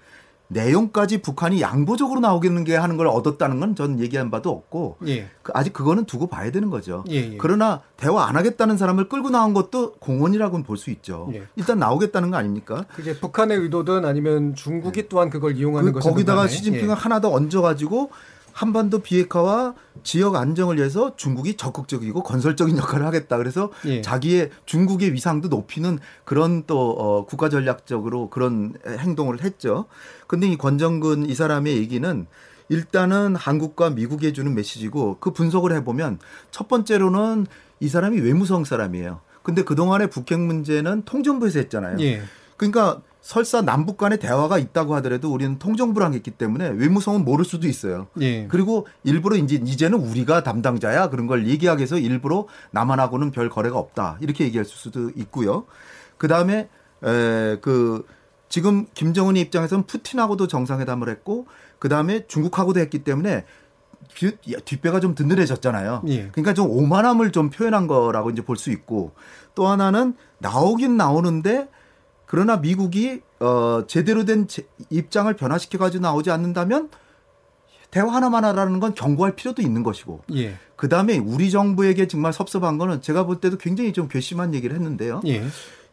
Speaker 12: 내용까지 북한이 양보적으로 나오겠는 게 하는 걸 얻었다는 건 전 얘기한 바도 없고 예. 그 아직 그거는 두고 봐야 되는 거죠. 예, 예. 그러나 대화 안 하겠다는 사람을 끌고 나온 것도 공헌이라고는 볼 수 있죠. 예. 일단 나오겠다는 거 아닙니까?
Speaker 7: 그게 북한의 의도든 아니면 중국이 네. 또한 그걸 이용하는 그,
Speaker 12: 것이 거기다가 시진핑을 예. 하나 더 얹어가지고 한반도 비핵화와 지역 안정을 위해서 중국이 적극적이고 건설적인 역할을 하겠다. 그래서 예. 자기의 중국의 위상도 높이는 그런 또 어, 국가 전략적으로 그런 행동을 했죠. 근데 이 권정근 이 사람의 얘기는 일단은 한국과 미국에 주는 메시지고 그 분석을 해보면 첫 번째로는 이 사람이 외무성 사람이에요. 근데 그동안의 북핵 문제는 통전부에서 했잖아요. 예. 그러니까 설사 남북 간의 대화가 있다고 하더라도 우리는 통정부랑 했기 때문에 외무성은 모를 수도 있어요. 예. 그리고 일부러 이제 이제는 우리가 담당자야 그런 걸 얘기하기 위해서 일부러 남한하고는 별 거래가 없다 이렇게 얘기할 수도 있고요. 그 다음에 그 지금 김정은의 입장에서는 푸틴하고도 정상회담을 했고 그 다음에 중국하고도 했기 때문에 뒷배가 좀 든든해졌잖아요. 예. 그러니까 좀 오만함을 좀 표현한 거라고 이제 볼 수 있고 또 하나는 나오긴 나오는데 그러나 미국이 어 제대로 된 입장을 변화시켜 가지고 나오지 않는다면 대화 하나만 하라는 건 경고할 필요도 있는 것이고. 예. 그 다음에 우리 정부에게 정말 섭섭한 거는 제가 볼 때도 굉장히 좀 괘씸한 얘기를 했는데요. 예.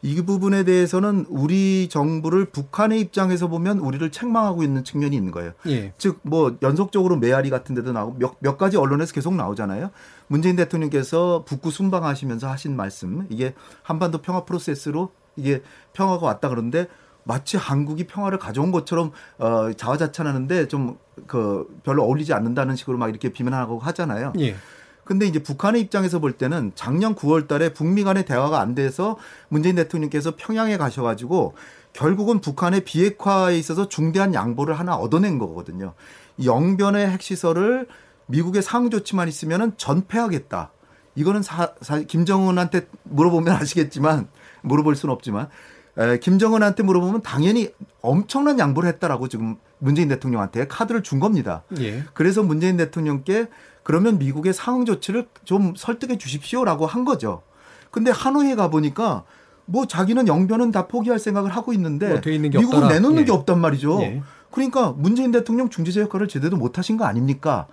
Speaker 12: 이 부분에 대해서는 우리 정부를 북한의 입장에서 보면 우리를 책망하고 있는 측면이 있는 거예요.
Speaker 7: 예.
Speaker 12: 즉 뭐 연속적으로 메아리 같은 데도 나오고 몇, 몇 가지 언론에서 계속 나오잖아요. 문재인 대통령께서 북구 순방하시면서 하신 말씀 이게 한반도 평화 프로세스로 이게 평화가 왔다 그러는데 마치 한국이 평화를 가져온 것처럼 어 자화자찬하는데 좀 그 별로 어울리지 않는다는 식으로 막 이렇게 비난하고 하잖아요.
Speaker 7: 예.
Speaker 12: 근데 이제 북한의 입장에서 볼 때는 작년 9월 달에 북미 간의 대화가 안 돼서 문재인 대통령께서 평양에 가셔가지고 결국은 북한의 비핵화에 있어서 중대한 양보를 하나 얻어낸 거거든요. 이 영변의 핵시설을 미국의 상응 조치만 있으면은 전폐하겠다. 이거는 사, 사 김정은한테 물어보면 아시겠지만 물어볼 수는 없지만 에, 김정은한테 물어보면 당연히 엄청난 양보를 했다라고 지금 문재인 대통령한테 카드를 준 겁니다.
Speaker 7: 예.
Speaker 12: 그래서 문재인 대통령께 그러면 미국의 상응 조치를 좀 설득해 주십시오라고 한 거죠. 근데 하노이에 가 보니까 뭐 자기는 영변은 다 포기할 생각을 하고 있는데
Speaker 7: 뭐돼 있는 게
Speaker 12: 미국은. 내놓는
Speaker 7: 예.
Speaker 12: 게 없단 말이죠.
Speaker 7: 예.
Speaker 12: 그러니까 문재인 대통령 중재자 역할을 제대로 못 하신 거 아닙니까?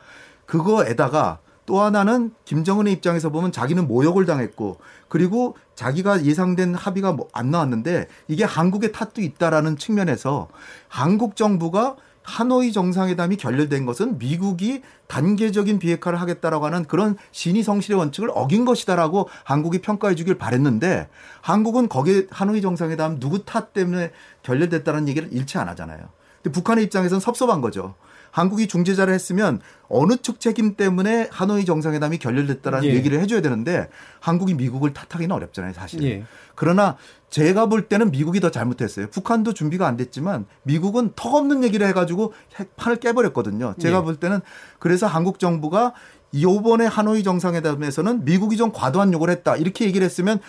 Speaker 12: 그거에다가 또 하나는 김정은의 입장에서 보면 자기는 모욕을 당했고 그리고 자기가 예상된 합의가 뭐안 나왔는데 이게 한국의 탓도 있다라는 측면에서 한국 정부가 하노이 정상회담이 결렬된 것은 미국이 단계적인 비핵화를 하겠다라고 하는 그런 신의 성실의 원칙을 어긴 것이다라고 한국이 평가해 주길 바랬는데 한국은 거기에 하노이 정상회담 누구 탓 때문에 결렬됐다는 얘기를 일치 안 하잖아요. 근데 북한의 입장에서는 섭섭한 거죠. 한국이 중재자를 했으면 어느 측 책임 때문에 하노이 정상회담이 결렬됐다라는
Speaker 7: 예.
Speaker 12: 얘기를 해줘야 되는데 한국이 미국을 탓하기는 어렵잖아요, 사실.
Speaker 7: 예.
Speaker 12: 그러나 제가 볼 때는 미국이 더 잘못했어요. 북한도 준비가 안 됐지만 미국은 턱없는 얘기를 해가지고 핵- 판을 깨버렸거든요. 제가
Speaker 7: 예.
Speaker 12: 볼 때는 그래서 한국 정부가 이번에 하노이 정상회담에서는 미국이 좀 과도한 요구를 했다 이렇게 얘기를 했으면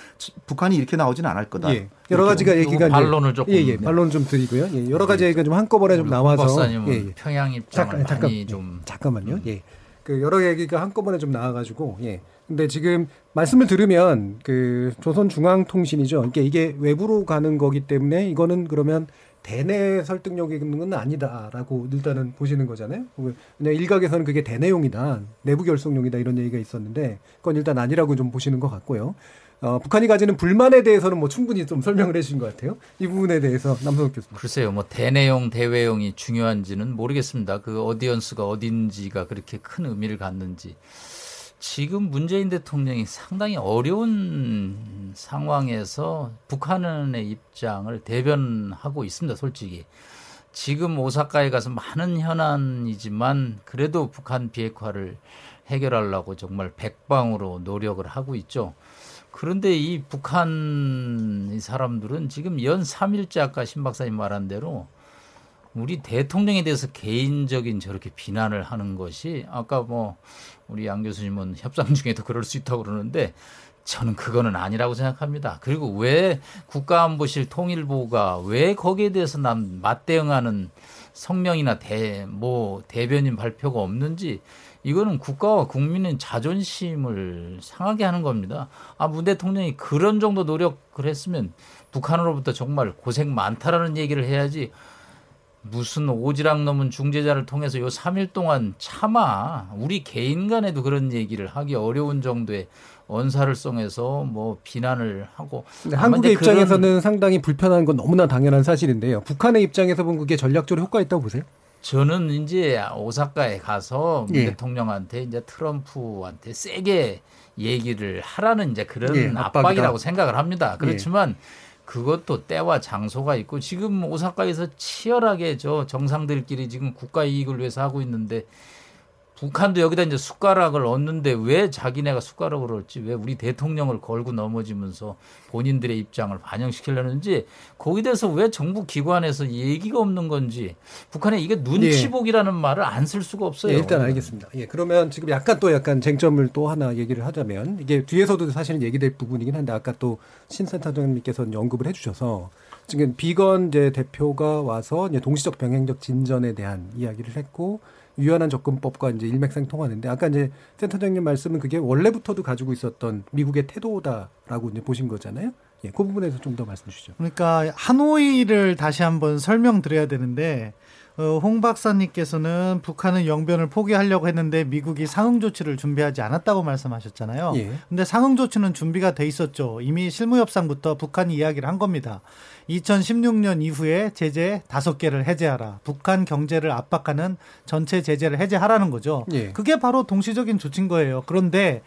Speaker 12: 북한이 이렇게 나오지는 않을 거다.
Speaker 7: 예. 여러 가지가 얘기가
Speaker 9: 반론을 조금-
Speaker 7: 예, 예. 반론 좀 드리고요. 예. 여러 가지 얘기가 좀 한꺼번에 좀 나와서
Speaker 9: 박사님은
Speaker 7: 예, 예.
Speaker 9: 평양 입장을
Speaker 7: 잠깐, 잠깐, 예.
Speaker 9: 좀
Speaker 7: 잠깐만요. 예. 그 여러 얘기가 한꺼번에 좀 나와가지고 예. 근데 지금 말씀을 들으면 그 조선중앙통신이죠. 그러니까 이게 외부로 가는 거기 때문에 이거는 그러면 대내 설득력 있는 건 아니다라고 일단은 보시는 거잖아요. 그냥 일각에서는 그게 대내용이다, 내부 결속용이다 이런 얘기가 있었는데 그건 일단 아니라고 좀 보시는 것 같고요. 어, 북한이 가지는 불만에 대해서는 뭐 충분히 좀 설명을 해주신 것 같아요. 이 부분에 대해서 남성욱 교수님.
Speaker 9: 글쎄요, 뭐 대내용, 대외용이 중요한지는 모르겠습니다. 그 어디언스가 어딘지가 그렇게 큰 의미를 갖는지. 지금 문재인 대통령이 상당히 어려운 상황에서 북한의 입장을 대변하고 있습니다, 솔직히. 지금 오사카에 가서 많은 현안이지만 그래도 북한 비핵화를 해결하려고 정말 백방으로 노력을 하고 있죠. 그런데 이 북한 이 사람들은 지금 연 3일째 아까 신 박사님 말한 대로 우리 대통령에 대해서 개인적인 저렇게 비난을 하는 것이 아까 뭐 우리 양 교수님은 협상 중에도 그럴 수 있다고 그러는데 저는 그거는 아니라고 생각합니다. 그리고 왜 국가안보실 통일부가 왜 거기에 대해서 난 맞대응하는 성명이나 대, 뭐 대변인 발표가 없는지 이거는 국가와 국민의 자존심을 상하게 하는 겁니다. 아, 문 대통령이 그런 정도 노력을 했으면 북한으로부터 정말 고생 많다라는 얘기를 해야지 무슨 오지랖 넘은 중재자를 통해서 요 3일 동안 차마 우리 개인 간에도 그런 얘기를 하기 어려운 정도의 언사를 썽해서 뭐 비난을 하고 아마
Speaker 7: 한국의
Speaker 9: 이제 그런-
Speaker 7: 입장에서는 상당히 불편한 건 너무나 당연한 사실인데요. 북한의 입장에서 보면 그게 전략적으로 효과 있다고 보세요?
Speaker 9: 저는 이제 오사카에 가서 문
Speaker 7: 예.
Speaker 9: 대통령한테 이제 트럼프한테 세게 얘기를 하라는 이제 그런
Speaker 7: 예.
Speaker 9: 압박이라고 생각을 합니다. 그렇지만 그것도 때와 장소가 있고 지금 오사카에서 치열하게 저 정상들끼리 지금 국가 이익을 위해서 하고 있는데 북한도 여기다 이제 숟가락을 얻는데 왜 자기네가 숟가락을 얻지 왜 우리 대통령을 걸고 넘어지면서 본인들의 입장을 반영시키려는지 거기에 대해서 왜 정부 기관에서 얘기가 없는 건지 북한에 이게 눈치보기라는 말을 안 쓸 수가 없어요.
Speaker 7: 예, 일단 알겠습니다. 예, 그러면 지금 약간 또 약간 쟁점을 또 하나 얘기를 하자면 이게 뒤에서도 사실은 얘기될 부분이긴 한데 아까 또 신센터장님께서 언급을 해주셔서 지금 비건 이제 대표가 와서 이제 동시적 병행적 진전에 대한 이야기를 했고 유연한 접근법과 이제 일맥상통하는데 아까 이제 센터장님 말씀은 그게 원래부터도 가지고 있었던 미국의 태도다라고 이제 보신 거잖아요. 예, 그 부분에서 좀 더 말씀 주시죠.
Speaker 10: 그러니까 하노이를 다시 한번 설명드려야 되는데 어, 홍 박사님께서는 북한은 영변을 포기하려고 했는데 미국이 상응 조치를 준비하지 않았다고 말씀하셨잖아요.
Speaker 7: 예.
Speaker 10: 근데 상응 조치는 준비가 돼 있었죠. 이미 실무 협상부터 북한이 이야기를 한 겁니다. 2016년 이후에 제재 다섯 개를 해제하라. 북한 경제를 압박하는 전체 제재를 해제하라는 거죠.
Speaker 7: 예.
Speaker 10: 그게 바로 동시적인 조치인 거예요. 그런데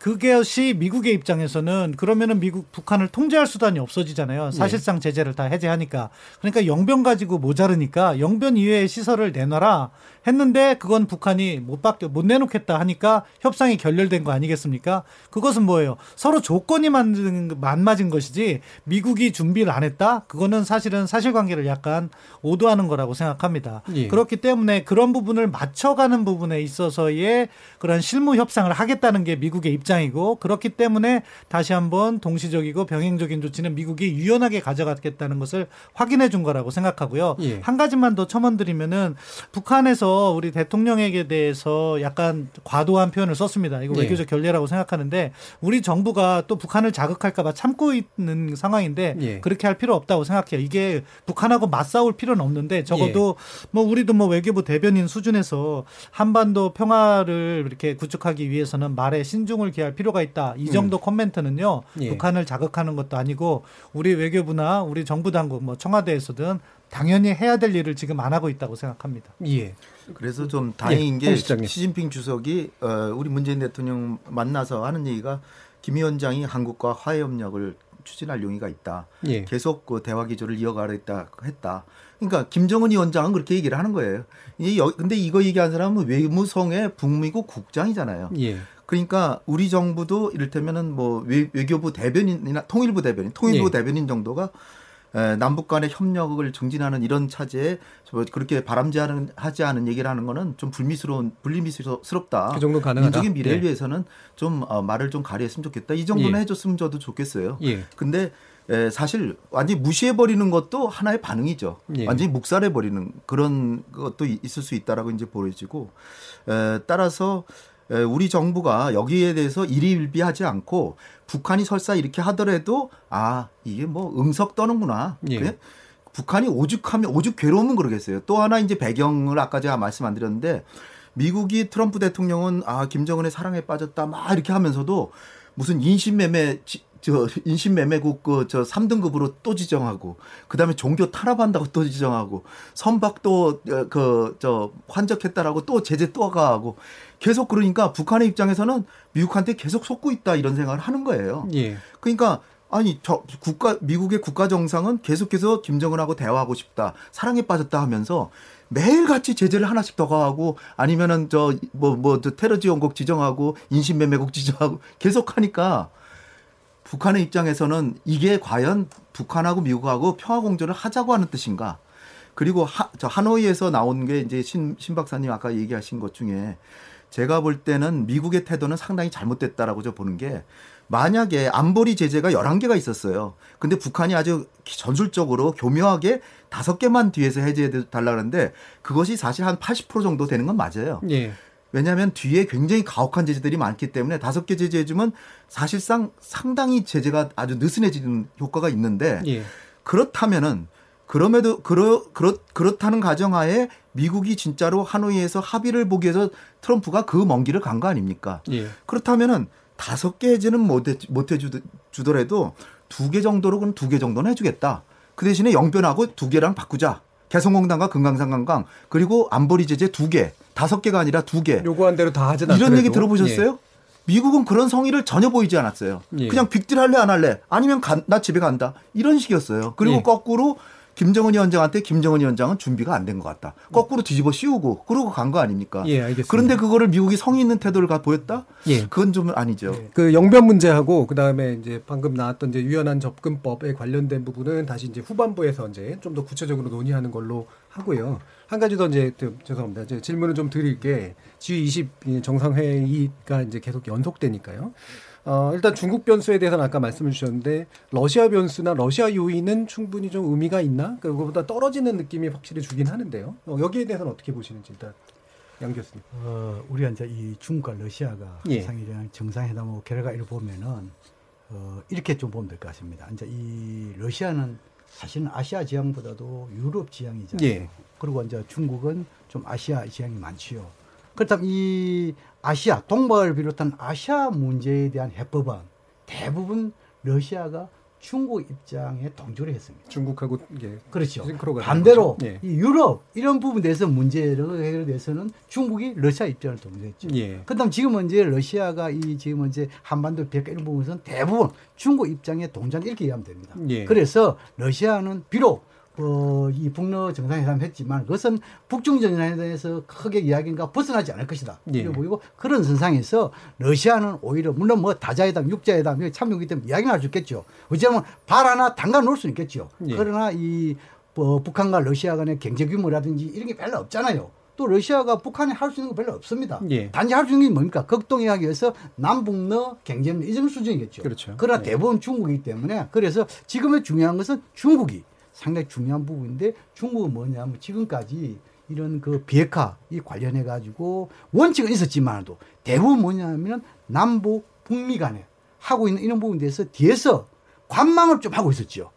Speaker 10: 그것이 미국의 입장에서는 그러면은 미국 북한을 통제할 수단이 없어지잖아요. 사실상 제재를 다 해제하니까. 그러니까 영변 가지고 모자르니까 영변 이외의 시설을 내놔라 했는데 그건 북한이 못 받게 못 내놓겠다 하니까 협상이 결렬된 거 아니겠습니까? 그것은 뭐예요? 서로 조건이 만든 안 맞은 것이지 미국이 준비를 안 했다? 그거는 사실은 사실관계를 약간 오도하는 거라고 생각합니다.
Speaker 7: 예.
Speaker 10: 그렇기 때문에 그런 부분을 맞춰가는 부분에 있어서의 그런 실무 협상을 하겠다는 게 미국의 입장이고 그렇기 때문에 다시 한번 동시적이고 병행적인 조치는 미국이 유연하게 가져가겠다는 것을 확인해 준 거라고 생각하고요.
Speaker 7: 예.
Speaker 10: 한 가지만 더 첨언드리면은 북한에서 우리 대통령에게 대해서 약간 과도한 표현을 썼습니다. 이거
Speaker 7: 예.
Speaker 10: 외교적 결례라고 생각하는데 우리 정부가 또 북한을 자극할까봐 참고 있는 상황인데
Speaker 7: 예.
Speaker 10: 그렇게 할 필요 없다고 생각해요. 이게 북한하고 맞싸울 필요는 없는데 적어도 뭐 우리도 뭐 외교부 대변인 수준에서 한반도 평화를 이렇게 구축하기 위해서는 말에 신중을 기할 필요가 있다. 이 정도 코멘트는요.
Speaker 7: 예.
Speaker 10: 북한을 자극하는 것도 아니고 우리 외교부나 우리 정부 당국 뭐 청와대에서든 당연히 해야 될 일을 지금 안 하고 있다고 생각합니다.
Speaker 7: 예.
Speaker 12: 그래서 좀 다행인
Speaker 7: 예, 게홍 시장님.
Speaker 12: 시진핑 주석이 어, 우리 문재인 대통령 만나서 하는 얘기가 김 위원장이 한국과 화해 협력을 추진할 용의가 있다.
Speaker 7: 예.
Speaker 12: 계속 그 대화 기조를 이어가겠다 했다. 그러니까 김정은 위원장은 그렇게 얘기를 하는 거예요. 이 여- 근데 이거 얘기한 사람은 외무성의 북미국 국장이잖아요.
Speaker 7: 예.
Speaker 12: 그러니까 우리 정부도 이를테면은 뭐 외, 외교부 대변인이나 통일부 대변인, 통일부
Speaker 7: 예.
Speaker 12: 대변인 정도가 에, 남북 간의 협력을 증진하는 이런 차제에 저 그렇게 바람직하는 하지 않은 얘기를 하는 거는 좀 불미스러운 불미스럽다.
Speaker 7: 그 정도 가능하다.
Speaker 12: 민족의 미래를
Speaker 7: 예.
Speaker 12: 위해서는 좀 어, 말을 좀 가려했으면 좋겠다. 이 정도는
Speaker 7: 예.
Speaker 12: 해줬으면 저도 좋겠어요.
Speaker 7: 예.
Speaker 12: 근데 에, 사실 완전히 무시해 버리는 것도 하나의 반응이죠.
Speaker 7: 예.
Speaker 12: 완전히 묵살해 버리는 그런 것도 이- 있을 수 있다라고 이제 보여지고 에, 따라서 에, 우리 정부가 여기에 대해서 일희일비하지 않고 북한이 설사 이렇게 하더라도 아 이게 뭐 응석 떠는구나.
Speaker 7: 예.
Speaker 12: 그래? 북한이 오죽하면 오죽 괴로우면 그러겠어요. 또 하나 이제 배경을 아까 제가 말씀 안 드렸는데 미국이 트럼프 대통령은 아 김정은의 사랑에 빠졌다 막 이렇게 하면서도 무슨 인신매매 지- 저 인신매매국 그저 3등급으로 또 지정하고 그다음에 종교 탄압한다고 또 지정하고 선박 또그저 환적했다라고 또 제재 또 가하고 계속 그러니까 북한의 입장에서는 미국한테 계속 속고 있다 이런 생각을 하는 거예요.
Speaker 7: 예.
Speaker 12: 그러니까 아니 저 국가 미국의 국가 정상은 계속해서 김정은하고 대화하고 싶다 사랑에 빠졌다 하면서 매일 같이 제재를 하나씩 더 가하고 아니면은 저 뭐뭐 테러 지원국 지정하고 인신매매국 지정하고 계속 하니까 북한의 입장에서는 이게 과연 북한하고 미국하고 평화 공조를 하자고 하는 뜻인가? 그리고 하, 저 하노이에서 나온 게 이제 신, 신 박사님 아까 얘기하신 것 중에 제가 볼 때는 미국의 태도는 상당히 잘못됐다라고 저 보는 게 만약에 안보리 제재가 11개가 있었어요. 근데 북한이 아주 전술적으로 교묘하게 다섯 개만 뒤에서 해제해 달라 그러는데 그것이 사실 한 80% 정도 되는 건 맞아요.
Speaker 7: 예.
Speaker 12: 왜냐하면 뒤에 굉장히 가혹한 제재들이 많기 때문에 다섯 개 제재해주면 사실상 상당히 제재가 아주 느슨해지는 효과가 있는데
Speaker 7: 예.
Speaker 12: 그렇다면은 그럼에도 그러, 그렇 그렇다는 가정하에 미국이 진짜로 하노이에서 합의를 보기 위해서 트럼프가 그 먼 길을 간 거 아닙니까?
Speaker 7: 예.
Speaker 12: 그렇다면은 다섯 개 해제는 못해 주더라도 두 개 정도로 그럼 두 개 정도는 해주겠다. 그 대신에 영변하고 두 개랑 바꾸자. 개성공단과 금강산 관광 그리고 안보리 제재 두 개, 다섯 개가 아니라 두 개.
Speaker 7: 요구한 대로 다 하진
Speaker 12: 이런
Speaker 7: 않더라도.
Speaker 12: 얘기 들어보셨어요? 미국은 그런 성의를 전혀 보이지 않았어요.
Speaker 7: 예.
Speaker 12: 그냥 빅딜 할래 안 할래? 아니면 간- 나 집에 간다. 이런 식이었어요. 그리고
Speaker 7: 예.
Speaker 12: 거꾸로 김정은 위원장한테 김정은 위원장은 준비가 안 된 것 같다. 거꾸로 뒤집어 씌우고 그러고 간 거 아닙니까?
Speaker 7: 예, 알겠습니다.
Speaker 12: 그런데 그거를 미국이 성의 있는 태도를 가 보였다?
Speaker 7: 예.
Speaker 12: 그건 좀 아니죠.
Speaker 7: 그 영변 문제하고 그다음에 이제 방금 나왔던 이제 유연한 접근법에 관련된 부분은 다시 이제 후반부에서 이제 좀 더 구체적으로 논의하는 걸로 하고요. 한 가지 더 이제 또 죄송합니다. 이제 질문을 좀 드릴 게 G20 정상회의가 이제 계속 연속되니까요. 어, 일단 중국 변수에 대해서는 아까 말씀을 주셨는데 러시아 변수나 러시아 요인은 충분히 좀 의미가 있나? 그거보다 떨어지는 느낌이 확실히 주긴 하는데요. 어, 여기에 대해서는 어떻게 보시는지 일단 양 교수님.
Speaker 11: 어, 우리가 이제 이 중국과 러시아가
Speaker 7: 예.
Speaker 11: 상이랑 정상회담 결과를 보면은 어, 이렇게 좀 보면 될 것 같습니다. 이제 이 러시아는 사실은 아시아 지향보다도 유럽 지향이잖아요.
Speaker 7: 예.
Speaker 11: 그리고 이제 중국은 좀 아시아 지향이 많지요. 그렇다면 이 아시아 동북아를 비롯한 아시아 문제에 대한 해법은 대부분 러시아가 중국 입장에 동조를 했습니다.
Speaker 7: 중국하고 예,
Speaker 11: 그렇죠. 반대로.
Speaker 7: 예.
Speaker 11: 이 유럽 이런 부분에 대해서 문제를 해결돼서는 중국이 러시아 입장을 동조했죠.
Speaker 7: 예.
Speaker 11: 그다음 지금은 이제 러시아가 이 지금 이제 한반도 비핵화 이런 부분에서는 대부분 중국 입장에 동조한 이렇게 이해하면 됩니다.
Speaker 7: 예.
Speaker 11: 그래서 러시아는 비록 어, 이 북러 정상회담 했지만 그것은 북중 정상회담에서 크게 이야기가 벗어나지 않을 것이다.
Speaker 7: 예.
Speaker 11: 보이고 그런 선상에서 러시아는 오히려 물론 뭐 다자회담, 육자회담 이게 참여기 때문에 이야기는 할 수 있겠죠. 어쩌면 발 하나 담가 놓을 수는 있겠죠.
Speaker 7: 예.
Speaker 11: 그러나 이 어, 북한과 러시아 간의 경제 규모라든지 이런 게 별로 없잖아요. 또 러시아가 북한에 할 수 있는 거 별로 없습니다.
Speaker 7: 예.
Speaker 11: 단지 할 수 있는 게 뭡니까? 극동하기 위해서 남북러 경제는 이 정도 수준이겠죠.
Speaker 7: 그렇죠.
Speaker 11: 그러나
Speaker 7: 예.
Speaker 11: 대부분 중국이기 때문에 그래서 지금의 중요한 것은 중국이 상당히 중요한 부분인데 중국은 뭐냐면 지금까지 이런 그 비핵화 이 관련해 가지고 원칙은 있었지만도 대부분 뭐냐면 남북 북미 간에 하고 있는 이런 부분에 대해서 뒤에서 관망을 좀 하고 있었죠.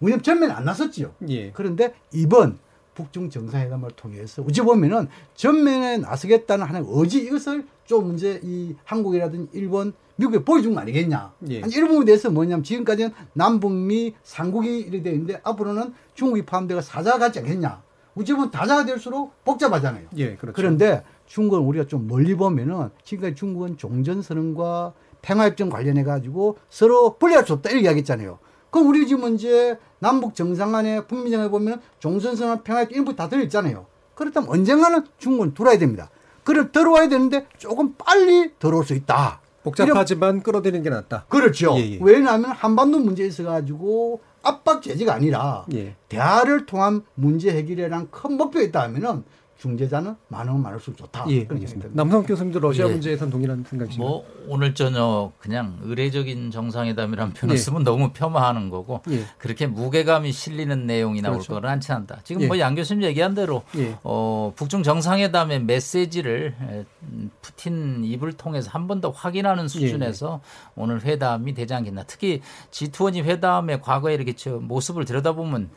Speaker 11: 왜냐면 전면에 안 나섰지요.
Speaker 7: 예.
Speaker 11: 그런데 이번 북중 정상회담을 통해서 어찌 보면은 전면에 나서겠다는 하나의 의지 이것을 좀 이제 이 한국이라든지 일본, 미국에 보여준 거 아니겠냐.
Speaker 7: 예.
Speaker 11: 아니, 이런 부분에 대해서 뭐냐면 지금까지는 남북미 삼국이 이렇게 되어 있는데 앞으로는 중국이 포함되어 사자가 같지 않겠냐. 어찌 보면 다자가 될수록 복잡하잖아요.
Speaker 7: 예, 그렇죠.
Speaker 11: 그런데 중국은 우리가 좀 멀리 보면은 지금까지 중국은 종전선언과 평화협정 관련해 가지고 서로 분리할 수 없다 이렇게 이야기했잖아요. 그럼 우리 지금 이제 남북 정상 간에 북미 정에 보면 종전선언 평화협정 이런 부다 들어있잖아요. 그렇다면 언젠가는 중국은 들어와야 됩니다. 그래 들어와야 되는데 조금 빨리 들어올 수 있다.
Speaker 7: 복잡하지만 끌어들이는 게 낫다.
Speaker 11: 그렇죠.
Speaker 7: 예, 예.
Speaker 11: 왜냐하면 한반도 문제에 있어 가지고 압박 제재가 아니라
Speaker 7: 예.
Speaker 11: 대화를 통한 문제 해결이라는 큰 목표가 있다 하면은 중재자는 많으면 많을수록 좋다.
Speaker 7: 예,
Speaker 11: 그런
Speaker 7: 알겠습니다.
Speaker 11: 생각이
Speaker 7: 남성 교수님도 러시아
Speaker 9: 예.
Speaker 7: 문제에선 동일한 생각이신가요?
Speaker 9: 뭐 오늘 저녁 그냥 의례적인 정상회담이라는 표현을
Speaker 7: 예.
Speaker 9: 쓰면 너무 표마하는 거고
Speaker 7: 예.
Speaker 9: 그렇게 무게감이 실리는 내용이 나올
Speaker 7: 그렇죠.
Speaker 9: 거는 않지 않다. 지금
Speaker 7: 예.
Speaker 9: 뭐양 교수님 얘기한 대로
Speaker 7: 예.
Speaker 9: 어, 북중 정상회담의 메시지를 에, 음, 푸틴 입을 통해서 한 번 더 확인하는
Speaker 7: 예,
Speaker 9: 수준에서 오늘 회담이 되지 않겠나. 특히 G20 회담의 과거에 이렇게 저 모습을 들여다보면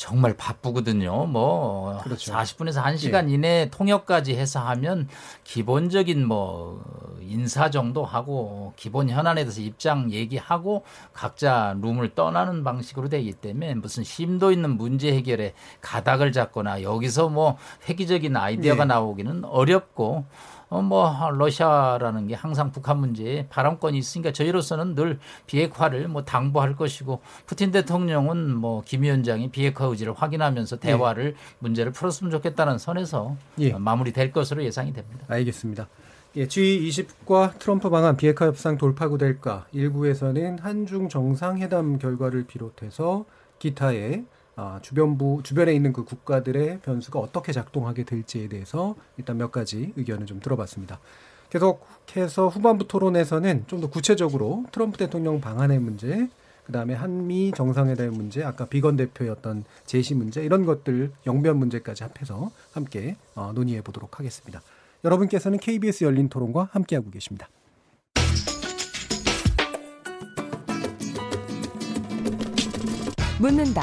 Speaker 9: 정말 바쁘거든요. 뭐
Speaker 7: 그렇죠.
Speaker 9: 40분에서 1시간 이내에 통역까지 해서 하면 기본적인 뭐 인사 정도 하고 기본 현안에 대해서 입장 얘기하고 각자 룸을 떠나는 방식으로 되기 때문에 무슨 심도 있는 문제 해결에 가닥을 잡거나 여기서 뭐 획기적인 아이디어가
Speaker 7: 예.
Speaker 9: 나오기는 어렵고 어, 뭐, 러시아라는 게 항상 북한 문제에 바람권이 있으니까 저희로서는 늘 비핵화를 뭐 당부할 것이고, 푸틴 대통령은 뭐, 김 위원장이 비핵화 의지를 확인하면서 대화를, 문제를 풀었으면 좋겠다는 선에서
Speaker 7: 예.
Speaker 9: 어, 마무리될 것으로 예상이 됩니다.
Speaker 7: 알겠습니다. 예, G20과 트럼프 방한 비핵화 협상 돌파구 될까? 일부에서는 한중 정상회담 결과를 비롯해서 기타의 아, 주변부 주변에 있는 그 국가들의 변수가 어떻게 작동하게 될지에 대해서 일단 몇 가지 의견을 좀 들어봤습니다. 계속해서 후반부 토론에서는 좀 더 구체적으로 트럼프 대통령 방한의 문제, 그 다음에 한미 정상회담의 문제, 아까 비건 대표였던 제시 문제 이런 것들 영변 문제까지 합해서 함께 어, 논의해 보도록 하겠습니다. 여러분께서는 KBS 열린 토론과 함께하고 계십니다.
Speaker 8: 묻는다,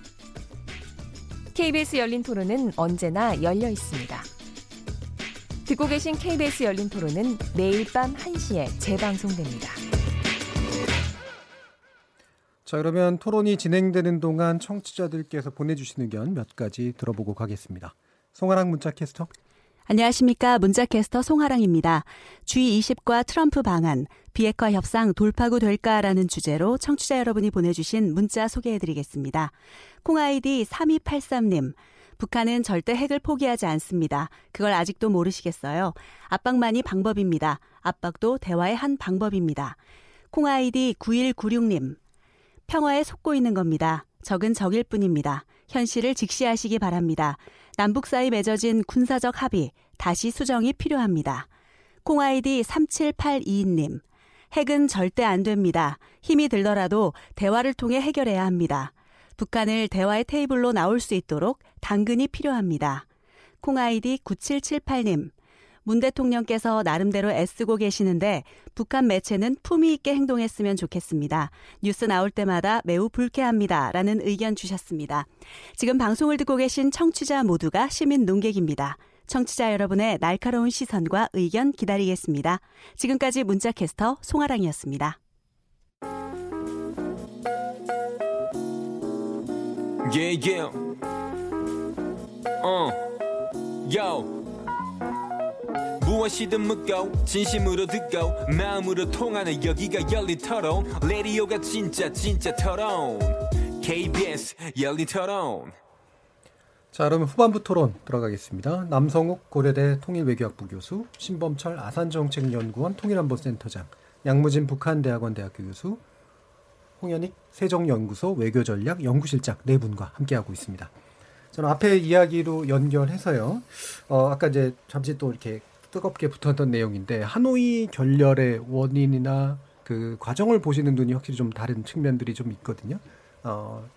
Speaker 8: KBS 열린 토론은 언제나 열려 있습니다. 듣고 계신 KBS 열린 토론은 매일 밤 1시에 재방송됩니다.
Speaker 7: 자, 그러면 토론이 진행되는 동안 청취자들께서 보내주신 의견 몇 가지 들어보고 가겠습니다. 송아랑 문자 캐스터.
Speaker 14: 안녕하십니까. 문자캐스터 송하랑입니다. G20과 트럼프 방안, 비핵화 협상 돌파구 될까라는 주제로 청취자 여러분이 보내주신 문자 소개해드리겠습니다. 콩아이디 3283님. 북한은 절대 핵을 포기하지 않습니다. 그걸 아직도 모르시겠어요. 압박만이 방법입니다. 압박도 대화의 한 방법입니다. 콩아이디 9196님. 평화에 속고 있는 겁니다. 적은 적일 뿐입니다. 현실을 직시하시기 바랍니다. 남북 사이 맺어진 군사적 합의 다시 수정이 필요합니다. 콩아이디 3782님. 핵은 절대 안 됩니다. 힘이 들더라도 대화를 통해 해결해야 합니다. 북한을 대화의 테이블로 나올 수 있도록 당근이 필요합니다. 콩아이디 9778님. 문 대통령께서 나름대로 애쓰고 계시는데 북한 매체는 품위 있게 행동했으면 좋겠습니다. 뉴스 나올 때마다 매우 불쾌합니다. 라는 의견 주셨습니다. 지금 방송을 듣고 계신 청취자 모두가 시민 농객입니다. 청취자 여러분의 날카로운 시선과 의견 기다리겠습니다. 지금까지 문자캐스터 송아랑이었습니다.
Speaker 15: Yeah, yeah. Uh. 무엇이든 묻고 진심으로 듣고 마음으로 통하는 여기가 열린 토론 라디오가 진짜 진짜 토론 KBS 열린 토론
Speaker 7: 자, 그러면 후반부 토론 들어가겠습니다. 남성욱 고려대 통일외교학부 교수, 신범철 아산정책연구원 통일안보센터장, 양무진 북한대학원 대학교 교수, 홍현익 세종연구소 외교전략 연구실장 네 분과 함께하고 있습니다. 저는 앞에 이야기로 연결해서요. 어, 아까 이제 잠시 또 이렇게 뜨겁게 붙었던 내용인데 하노이 결렬의 원인이나 그 과정을 보시는 눈이 확실히 좀 다른 측면들이 좀 있거든요. 어,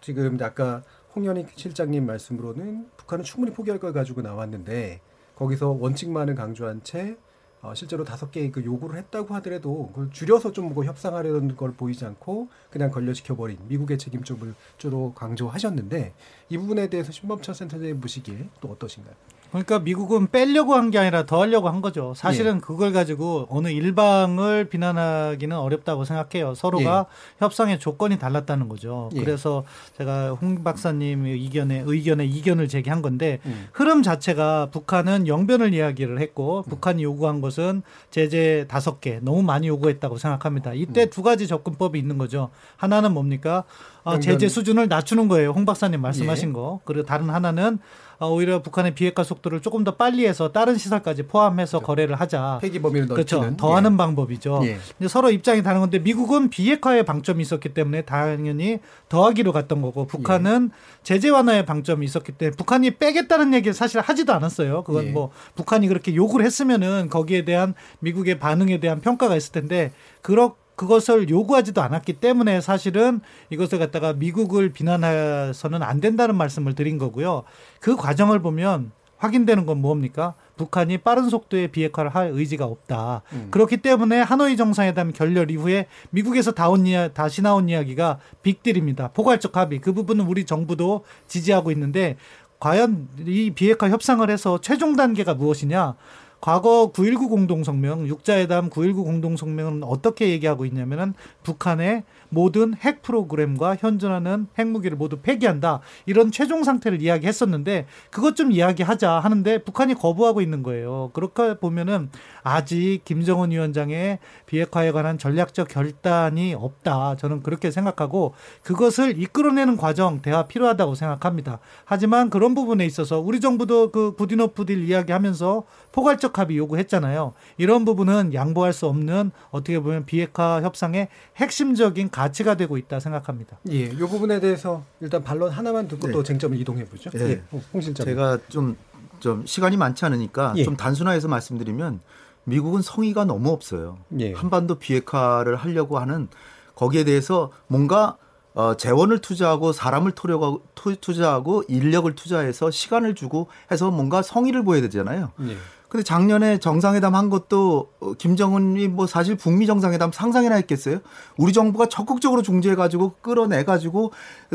Speaker 7: 지금 아까 홍현익 실장님 말씀으로는 북한은 충분히 포기할 걸 가지고 나왔는데 거기서 원칙만을 강조한 채 어, 실제로 다섯 개의 그 요구를 했다고 하더라도 그걸 줄여서 좀 뭐 협상하려는 걸 보이지 않고 그냥 걸려지켜 버린 미국의 책임 쪽을 주로 강조하셨는데 이 부분에 대해서 신범철 센터장님 보시기에 또 어떠신가요?
Speaker 10: 그러니까 미국은 빼려고 한 게 아니라 더 하려고 한 거죠. 사실은 예. 그걸 가지고 어느 일방을 비난하기는 어렵다고 생각해요. 서로가 예. 협상의 조건이 달랐다는 거죠. 예. 그래서 제가 홍 박사님 의견에 의견에 이견을 제기한 건데 음. 흐름 자체가 북한은 영변을 이야기를 했고 음. 북한이 요구한 것은 제재 다섯 개 너무 많이 요구했다고 생각합니다. 이때 음. 두 가지 접근법이 있는 거죠. 하나는 뭡니까? 어, 제재 수준을 낮추는 거예요. 홍 박사님 말씀하신 예. 거. 그리고 다른 하나는 어, 오히려 북한의 비핵화 속도를 조금 더 빨리 해서 다른 시설까지 포함해서 그렇죠. 거래를 하자.
Speaker 7: 폐기 범위를
Speaker 10: 넓히는. 그렇죠. 더하는 예. 방법이죠. 예. 이제 서로 입장이 다른 건데 미국은 비핵화의 방점이 있었기 때문에 당연히 더하기로 갔던 거고 북한은 예. 제재 완화의 방점이 있었기 때문에 북한이 빼겠다는 얘기를 사실 하지도 않았어요. 그건 예. 뭐 북한이 그렇게 요구를 했으면은 거기에 대한 미국의 반응에 대한 평가가 있을 텐데 그렇 그것을 요구하지도 않았기 때문에 사실은 이것을 갖다가 미국을 비난해서는 안 된다는 말씀을 드린 거고요. 그 과정을 보면 확인되는 건 뭡니까? 북한이 빠른 속도의 비핵화를 할 의지가 없다. 음. 그렇기 때문에 하노이 정상회담 결렬 이후에 미국에서 다온 이야, 다시 나온 이야기가 빅딜입니다. 포괄적 합의. 그 부분은 우리 정부도 지지하고 있는데 과연 이 비핵화 협상을 해서 최종 단계가 무엇이냐? 과거 9.19 공동성명, 육자회담 9.19 공동성명은 어떻게 얘기하고 있냐면은 북한의 모든 핵 프로그램과 현존하는 핵무기를 모두 폐기한다. 이런 최종 상태를 이야기했었는데 그것 좀 이야기하자 하는데 북한이 거부하고 있는 거예요. 그렇게 보면은 아직 김정은 위원장의 비핵화에 관한 전략적 결단이 없다. 저는 그렇게 생각하고 그것을 이끌어내는 과정 대화 필요하다고 생각합니다. 하지만 그런 부분에 있어서 우리 정부도 그 구디노프 딜 이야기하면서 포괄적 합의 요구했잖아요. 이런 부분은 양보할 수 없는 어떻게 보면 비핵화 협상의 핵심적인 가치가 되고 있다 생각합니다.
Speaker 7: 예, 이 부분에 대해서 일단 반론 하나만 듣고 네. 또 쟁점을 이동해 보죠. 예, 예. 홍 실장.
Speaker 12: 제가 좀, 좀 시간이 많지 않으니까 예. 좀 단순화해서 말씀드리면 미국은 성의가 너무 없어요. 예. 한반도 비핵화를 하려고 하는 거기에 대해서 뭔가 어, 재원을 투자하고 사람을 투려고 투자하고 인력을 투자해서 시간을 주고 해서 뭔가 성의를 보여야 되잖아요. 예. 근데 작년에 정상회담 한 것도 어, 김정은이 뭐 사실 북미 정상회담 상상이나 했겠어요? 우리 정부가 적극적으로 중재해가지고 끌어내가지고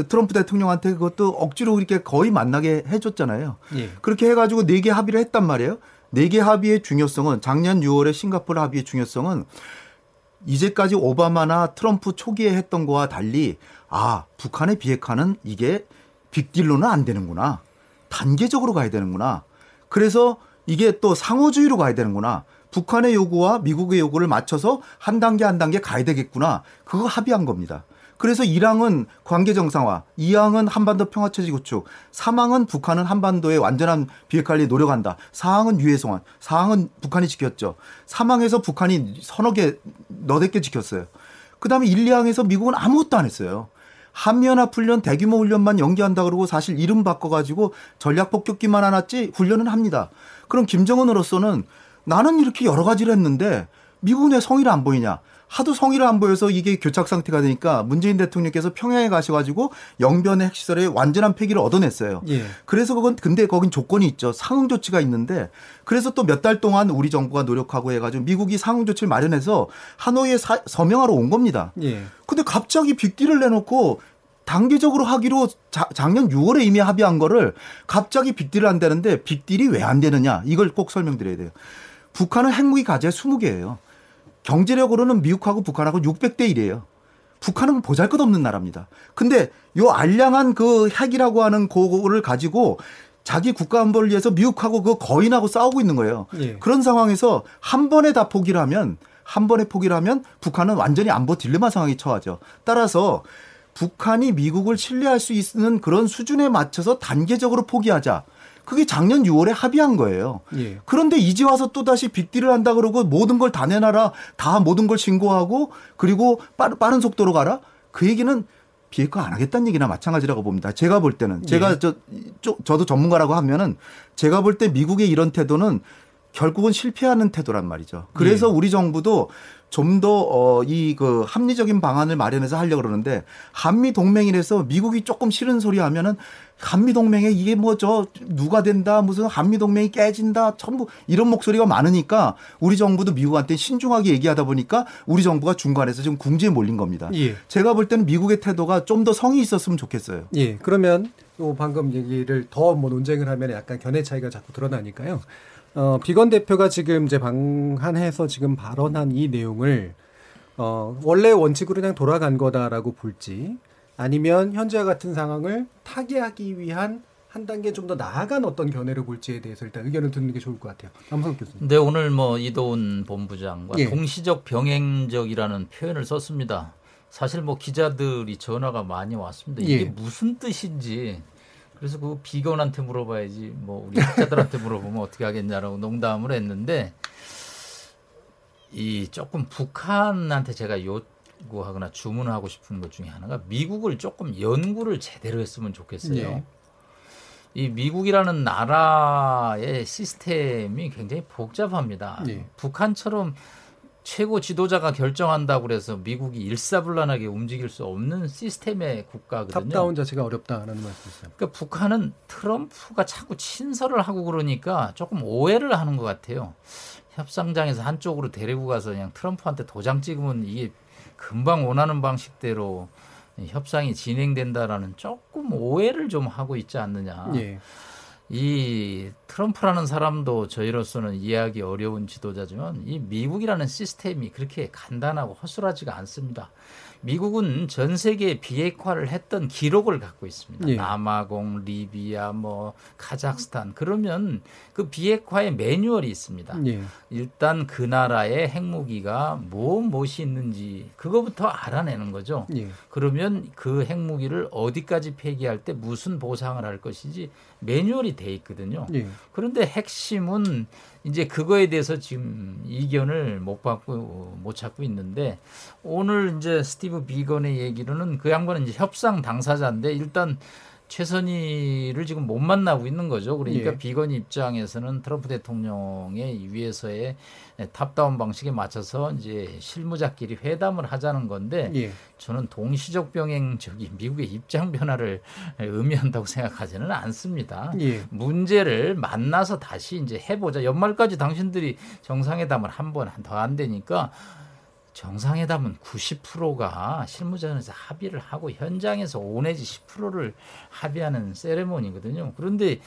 Speaker 12: 트럼프 대통령한테 그것도 억지로 이렇게 거의 만나게 해줬잖아요. 예. 그렇게 해가지고 네 개 합의를 했단 말이에요. 네 개 합의의 중요성은 작년 6월에 싱가포르 합의의 중요성은 이제까지 오바마나 트럼프 초기에 했던 거와 달리 아 북한의 비핵화는 이게 빅딜로는 안 되는구나 단계적으로 가야 되는구나. 그래서 이게 또 상호주의로 가야 되는구나. 북한의 요구와 미국의 요구를 맞춰서 한 단계 한 단계 가야 되겠구나. 그거 합의한 겁니다. 그래서 1항은 관계 정상화, 2항은 한반도 평화 체제 구축, 3항은 북한은 한반도의 완전한 비핵화를 노력한다. 4항은 유해 송환, 4항은 북한이 지켰죠. 3항에서 북한이 서너 개, 너댓 개 지켰어요. 그 다음에 1, 2항에서 미국은 아무것도 안 했어요. 한미연합 훈련 대규모 훈련만 연기한다 그러고 사실 이름 바꿔가지고 전략 폭격기만 하놨지 훈련은 합니다. 그럼 김정은으로서는 나는 이렇게 여러 가지를 했는데 미국 내 성의를 안 보이냐? 하도 성의를 안 보여서 이게 교착 상태가 되니까 문재인 대통령께서 평양에 가셔가지고 영변의 핵시설에 완전한 폐기를 얻어냈어요.
Speaker 7: 예.
Speaker 12: 그래서 그건 근데 거긴 조건이 있죠. 상응 조치가 있는데 그래서 또 몇 달 동안 우리 정부가 노력하고 해가지고 미국이 상응 조치를 마련해서 하노이에 사, 서명하러 온 겁니다.
Speaker 7: 예.
Speaker 12: 근데 갑자기 빅딜을 내놓고 단계적으로 하기로 자, 작년 6월에 이미 합의한 거를 갑자기 빅딜을 한다는데 빅딜이 왜 안 되느냐 이걸 꼭 설명드려야 돼요. 북한은 핵무기 가제 20개예요. 경제력으로는 미국하고 북한하고 600대 1이에요. 북한은 보잘것없는 나라입니다. 근데 요 알량한 그 핵이라고 하는 그거를 가지고 자기 국가 안보를 위해서 미국하고 그 거인하고 싸우고 있는 거예요.
Speaker 7: 예.
Speaker 12: 그런 상황에서 한 번에 다 포기를 하면 한 번에 포기를 하면 북한은 완전히 안보 딜레마 상황에 처하죠. 따라서 북한이 미국을 신뢰할 수 있는 그런 수준에 맞춰서 단계적으로 포기하자. 그게 작년 6월에 합의한 거예요.
Speaker 7: 예.
Speaker 12: 그런데 이제 와서 또 다시 빅딜을 한다 그러고 모든 걸 다 내놔라. 다 모든 걸 신고하고 그리고 빠른, 빠른 속도로 가라. 그 얘기는 비핵화 안 하겠다는 얘기나 마찬가지라고 봅니다. 제가 볼 때는 제가
Speaker 7: 예.
Speaker 12: 저, 저 저도 전문가라고 하면은 제가 볼 때 미국의 이런 태도는 결국은 실패하는 태도란 말이죠. 그래서 우리 정부도 좀 더 어 이 그 합리적인 방안을 마련해서 하려고 그러는데 한미 동맹이라서 미국이 조금 싫은 소리 하면은 한미 동맹에 이게 뭐 저 누가 된다 무슨 한미 동맹이 깨진다 전부 이런 목소리가 많으니까 우리 정부도 미국한테 신중하게 얘기하다 보니까 우리 정부가 중간에서 지금 궁지에 몰린 겁니다.
Speaker 7: 예.
Speaker 12: 제가 볼 때는 미국의 태도가 좀 더 성의 있었으면 좋겠어요.
Speaker 7: 예, 그러면 요 방금 얘기를 더 뭐 논쟁을 하면 약간 견해 차이가 자꾸 드러나니까요. 어, 비건 대표가 지금 이제 방한해서 지금 발언한 이 내용을 어, 원래 원칙으로 그냥 돌아간 거다라고 볼지 아니면 현재와 같은 상황을 타개하기 위한 한 단계 좀 더 나아간 어떤 견해를 볼지에 대해서 일단 의견을 듣는 게 좋을 것 같아요. 남성 교수님.
Speaker 9: 근데 오늘 뭐 이도훈 본부장과
Speaker 7: 예.
Speaker 9: 동시적 병행적이라는 표현을 썼습니다. 사실 뭐 기자들이 전화가 많이 왔습니다. 이게
Speaker 7: 예.
Speaker 9: 무슨 뜻인지 그래서 그 비건한테 물어봐야지 뭐 우리 학자들한테 물어보면 어떻게 하겠냐라고 농담을 했는데 이 조금 북한한테 제가 요 구하거나 주문하고 싶은 것 중에 하나가 미국을 조금 연구를 제대로 했으면 좋겠어요.
Speaker 7: 예.
Speaker 9: 이 미국이라는 나라의 시스템이 굉장히 복잡합니다.
Speaker 7: 예.
Speaker 9: 북한처럼 최고 지도자가 결정한다고 그래서 미국이 일사불란하게 움직일 수 없는 시스템의 국가거든요.
Speaker 7: top-down 자체가 어렵다라는 말씀이세요.
Speaker 9: 그러니까 북한은 트럼프가 자꾸 친서를 하고 그러니까 조금 오해를 하는 것 같아요. 협상장에서 한쪽으로 데리고 가서 그냥 트럼프한테 도장 찍으면 이게 금방 원하는 방식대로 협상이 진행된다라는 조금 오해를 좀 하고 있지 않느냐.
Speaker 7: 예.
Speaker 9: 이 트럼프라는 사람도 저희로서는 이해하기 어려운 지도자지만 이 미국이라는 시스템이 그렇게 간단하고 허술하지가 않습니다. 미국은 전 세계 비핵화를 했던 기록을 갖고 있습니다.
Speaker 7: 예.
Speaker 9: 남아공, 리비아, 뭐 카자흐스탄 그러면 그 비핵화의 매뉴얼이 있습니다.
Speaker 7: 예.
Speaker 9: 일단 그 나라의 핵무기가 뭐 무엇이 있는지 그거부터 알아내는 거죠.
Speaker 7: 예.
Speaker 9: 그러면 그 핵무기를 어디까지 폐기할 때 무슨 보상을 할 것인지 매뉴얼이 돼 있거든요.
Speaker 7: 예.
Speaker 9: 그런데 핵심은 이제 그거에 대해서 지금 이견을 못 받고 못 찾고 있는데 오늘 이제 스티브 비건의 얘기로는 그 양반은 이제 협상 당사자인데 일단 최선희를 지금 못 만나고 있는 거죠. 그러니까
Speaker 7: 예.
Speaker 9: 비건 입장에서는 트럼프 대통령의 위에서의 top-down 방식에 맞춰서 이제 실무자끼리 회담을 하자는 건데
Speaker 7: 예.
Speaker 9: 저는 동시적 병행적이 미국의 입장 변화를 의미한다고 생각하지는 않습니다.
Speaker 7: 예.
Speaker 9: 문제를 만나서 다시 이제 해보자. 연말까지 당신들이 정상회담을 한 번 더 안 되니까 정상회담은 90%가 실무자에서 합의를 하고 현장에서 5 내지 10%를 합의하는 세레모니거든요. 그런데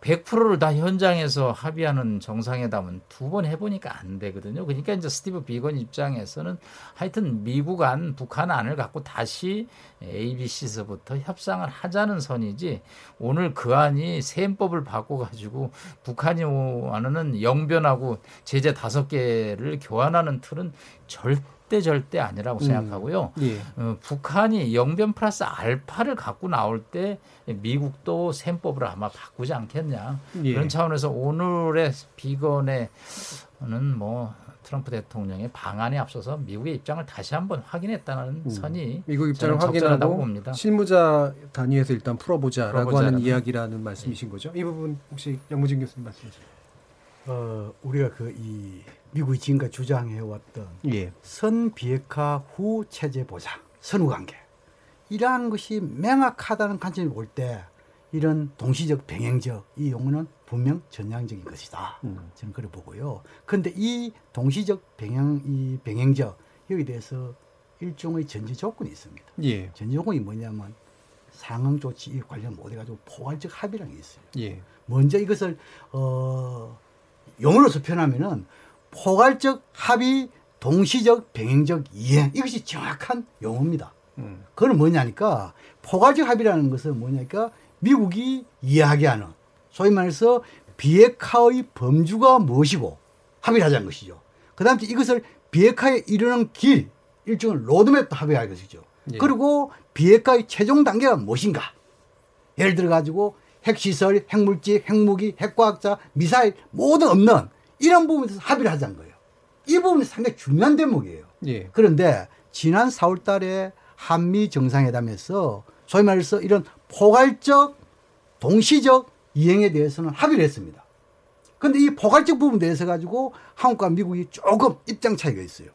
Speaker 9: 100%를 다 현장에서 합의하는 정상회담은 두 번 해보니까 안 되거든요. 그러니까 이제 스티브 비건 입장에서는 하여튼 미국 안, 북한 안을 갖고 다시 ABC에서부터 협상을 하자는 선이지 오늘 그 안이 셈법을 바꿔가지고 북한이 원하는 영변하고 제재 다섯 개를 교환하는 틀은 절대 절대 아니라고
Speaker 7: 음.
Speaker 9: 생각하고요.
Speaker 7: 예.
Speaker 9: 어, 북한이 영변 플러스 알파를 갖고 나올 때 미국도 셈법을 아마 바꾸지 않겠냐
Speaker 7: 예.
Speaker 9: 그런 차원에서 오늘의 비건의 뭐 트럼프 대통령의 방안에 앞서서 미국의 입장을 다시 한번 확인했다는
Speaker 7: 음.
Speaker 9: 선이
Speaker 7: 미국 입장을 확인하고
Speaker 9: 봅니다.
Speaker 7: 실무자 단위에서 일단 풀어보자라고
Speaker 9: 풀어보자라는.
Speaker 7: 하는 이야기라는 말씀이신 거죠. 이 부분 혹시 양무진 교수님 말씀해 주세요.
Speaker 11: 어, 우리가 그이 미국이 지금까지 주장해왔던
Speaker 7: 예.
Speaker 11: 선 비핵화 후 체제 보장, 선후 관계 이러한 것이 명확하다는 관점을 볼때 이런 동시적 병행적 이 용어는 분명 전향적인 것이다. 저는 그래 보고요. 그런데 이 동시적 병행 이 병행적 여기 대해서 일종의 전제 조건이 있습니다.
Speaker 7: 예.
Speaker 11: 전제 조건이 뭐냐면 상응 조치 이 관련 못해 가지고 포괄적 합의라는 게 있어요.
Speaker 7: 예.
Speaker 11: 먼저 이것을 어, 용어로서 표현하면은 포괄적 합의, 동시적 병행적 이행 이것이 정확한 용어입니다.
Speaker 7: 음.
Speaker 11: 그건 뭐냐니까 포괄적 합의라는 것은 뭐냐니까 미국이 이해하게 하는 소위 말해서 비핵화의 범주가 무엇이고 합의를 하자는 것이죠. 그 다음에 이것을 비핵화에 이르는 길 일종의 로드맵도 합의할 것이죠.
Speaker 7: 예.
Speaker 11: 그리고 비핵화의 최종 단계가 무엇인가? 예를 들어 가지고 핵시설, 핵물질, 핵무기, 핵과학자, 미사일 모두 없는 이런 부분에서 합의를 하자는 거예요. 이 부분이 상당히 중요한 대목이에요.
Speaker 7: 예.
Speaker 11: 그런데 지난 4월 달에 한미 정상회담에서 소위 말해서 이런 포괄적, 동시적 이행에 대해서는 합의를 했습니다. 그런데 이 포괄적 부분에 대해서 가지고 한국과 미국이 조금 입장 차이가 있어요.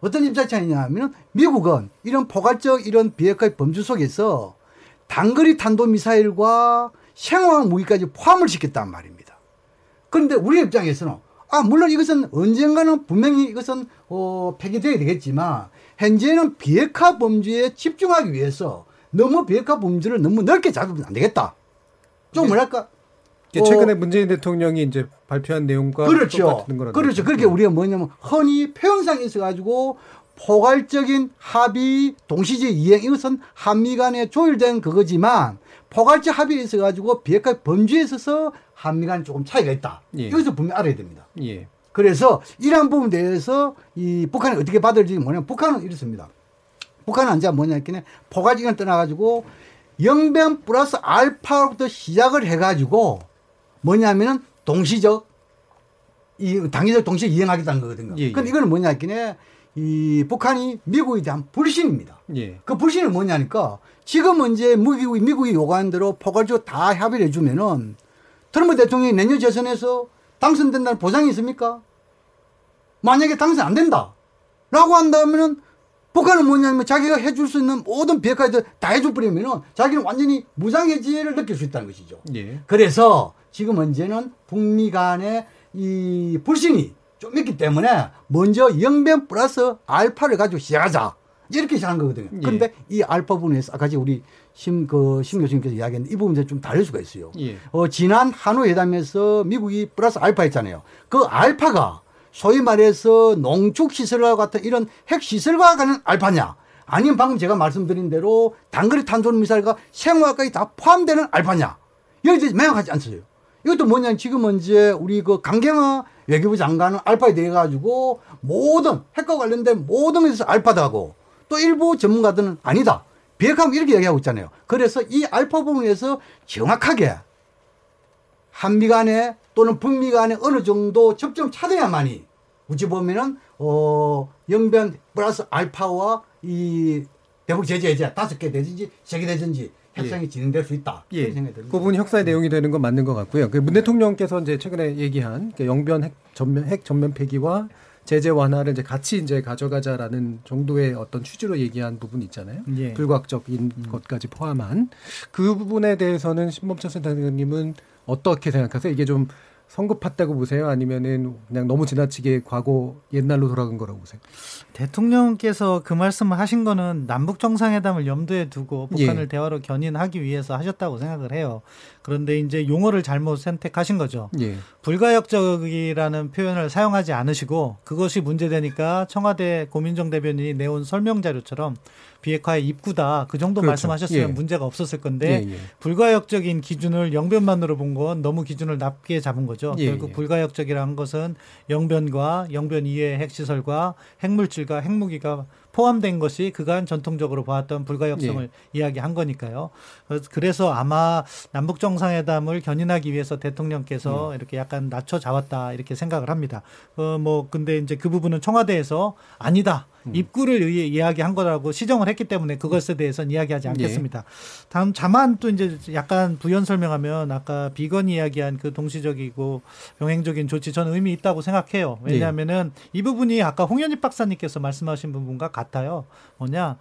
Speaker 11: 어떤 입장 차이냐 하면 미국은 이런 포괄적 이런 비핵화의 범주 속에서 단거리 탄도미사일과 생화학 무기까지 포함을 시켰단 말입니다. 그런데 우리 입장에서는 아 물론 이것은 언젠가는 분명히 이것은 어, 폐기돼야 되겠지만 현재는 비핵화 범주에 집중하기 위해서 너무 비핵화 범주를 너무 넓게 잡으면 안 되겠다. 좀 뭐랄까
Speaker 7: 이게 최근에 문재인 대통령이 이제 발표한 내용과
Speaker 11: 어. 그렇죠.
Speaker 7: 똑같은 거라는
Speaker 11: 그렇죠. 그렇게 우리가 뭐냐면 흔히 표현상에 있어 가지고 포괄적인 합의, 동시적 이행 이것은 한미 간에 조율된 그거지만 포괄적 합의에 있어 가지고 비핵화 범주에 있어서 한미 간에 조금 차이가 있다.
Speaker 7: 예.
Speaker 11: 이것을 분명히 알아야 됩니다.
Speaker 7: 예.
Speaker 11: 그래서 이러한 부분에 대해서 이 북한이 어떻게 받아들이지 뭐냐면 북한은 이렇습니다. 북한은 이제 뭐냐 했더니 포괄적인 떠나가지고 영변 플러스 알파부터 시작을 해가지고 뭐냐면은 동시적 이 단기적 동시에 이행하겠다는 거거든요.
Speaker 7: 예, 예.
Speaker 11: 근데 이거는 뭐냐 했더니 이 북한이 미국에 대한 불신입니다.
Speaker 7: 예.
Speaker 11: 그 불신은 뭐냐니까 지금 이제 미국이, 미국이 요구한 대로 포괄적으로 다 합의를 해주면은 트럼프 대통령이 내년 재선에서 당선된다는 보장이 있습니까? 만약에 당선 안 된다. 라고 한다면은 북한은 뭐냐면 자기가 해줄 수 있는 모든 비핵화에 다 해줄 뿐이면은 자기는 완전히 무장해지를 느낄 수 있다는 것이죠.
Speaker 7: 예.
Speaker 11: 그래서 지금 문제는 북미 간의 이 불신이 좀 있기 때문에 먼저 영변 플러스 알파를 가지고 시작하자. 이렇게 시작한 거거든요.
Speaker 7: 예.
Speaker 11: 그런데 이 알파 부분에서 아까 우리 심, 그, 심 교수님께서 이야기했는데 이 부분에 좀 다를 수가 있어요.
Speaker 7: 예.
Speaker 11: 어, 지난 한우 회담에서 미국이 플러스 알파 했잖아요. 그 알파가 소위 말해서 농축 시설과 같은 이런 핵 시설과 가는 알파냐? 아니면 방금 제가 말씀드린 대로 단거리 탄소는 미사일과 생화까지 다 포함되는 알파냐? 여기 대해서 명확하지 않어요. 이것도 뭐냐면 지금은 이제 우리 그 강경화 외교부 장관은 알파에 대해 가지고 모든 핵과 관련된 모든 것에서 알파다고 또 일부 전문가들은 아니다. 비핵화하면 이렇게 얘기하고 있잖아요. 그래서 이 알파 부분에서 정확하게 한미 간에 또는 북미 간에 어느 정도 접점 찾아야만이 우찌 보면은 어 영변 플러스 알파와 이 대북 제재 해제 다섯 개 되든지 세개 되든지 협상이 진행될 수 있다.
Speaker 7: 예.
Speaker 11: 그
Speaker 7: 부분이 협상의 내용이 되는 건 맞는 것 같고요. 그문 대통령께서 이제 최근에 얘기한 그 영변 핵 전면 핵 전면 폐기와 제재 완화를 이제 같이 이제 가져가자라는 정도의 어떤 취지로 얘기한 부분이 있잖아요.
Speaker 10: 예.
Speaker 7: 불과학적인 것까지 포함한 그 부분에 대해서는 신범철 센터장님은 어떻게 생각하세요? 이게 좀 성급했다고 보세요? 아니면은 그냥 너무 지나치게 과거 옛날로 돌아간 거라고 보세요?
Speaker 10: 대통령께서 그 말씀을 하신 거는 남북 정상회담을 염두에 두고 북한을
Speaker 7: 예.
Speaker 10: 대화로 견인하기 위해서 하셨다고 생각을 해요. 그런데 이제 용어를 잘못 선택하신 거죠.
Speaker 7: 예.
Speaker 10: 불가역적이라는 표현을 사용하지 않으시고 그것이 문제되니까 청와대 고민정 대변인이 내온 설명 자료처럼 비핵화의 입구다 그 정도
Speaker 7: 그렇죠.
Speaker 10: 말씀하셨으면
Speaker 7: 예.
Speaker 10: 문제가 없었을 건데
Speaker 7: 예, 예.
Speaker 10: 불가역적인 기준을 영변만으로 본 건 너무 기준을 낮게 잡은 거죠.
Speaker 7: 예,
Speaker 10: 결국
Speaker 7: 예.
Speaker 10: 불가역적이라는 것은 영변과 영변 이외의 핵시설과 핵물질과 핵무기가 포함된 것이 그간 전통적으로 봐왔던 불가역성을
Speaker 7: 예.
Speaker 10: 이야기한 거니까요. 그래서 아마 남북 정상회담을 견인하기 위해서 대통령께서
Speaker 7: 음.
Speaker 10: 이렇게 약간 낮춰 잡았다 이렇게 생각을 합니다. 어 뭐 근데 이제 그 부분은 청와대에서 아니다.
Speaker 7: 음.
Speaker 10: 입구를 의- 이야기한 거라고 시정을 했기 때문에 그것에 대해서는 이야기하지
Speaker 7: 예.
Speaker 10: 않겠습니다. 다음 다만 또 이제 약간 부연 설명하면 아까 비건 이야기한 그 동시적이고 병행적인 조치 저는 의미 있다고 생각해요.
Speaker 7: 예.
Speaker 10: 왜냐하면은 이 부분이 아까 홍현희 박사님께서 말씀하신 부분과 같아요. 뭐냐 하-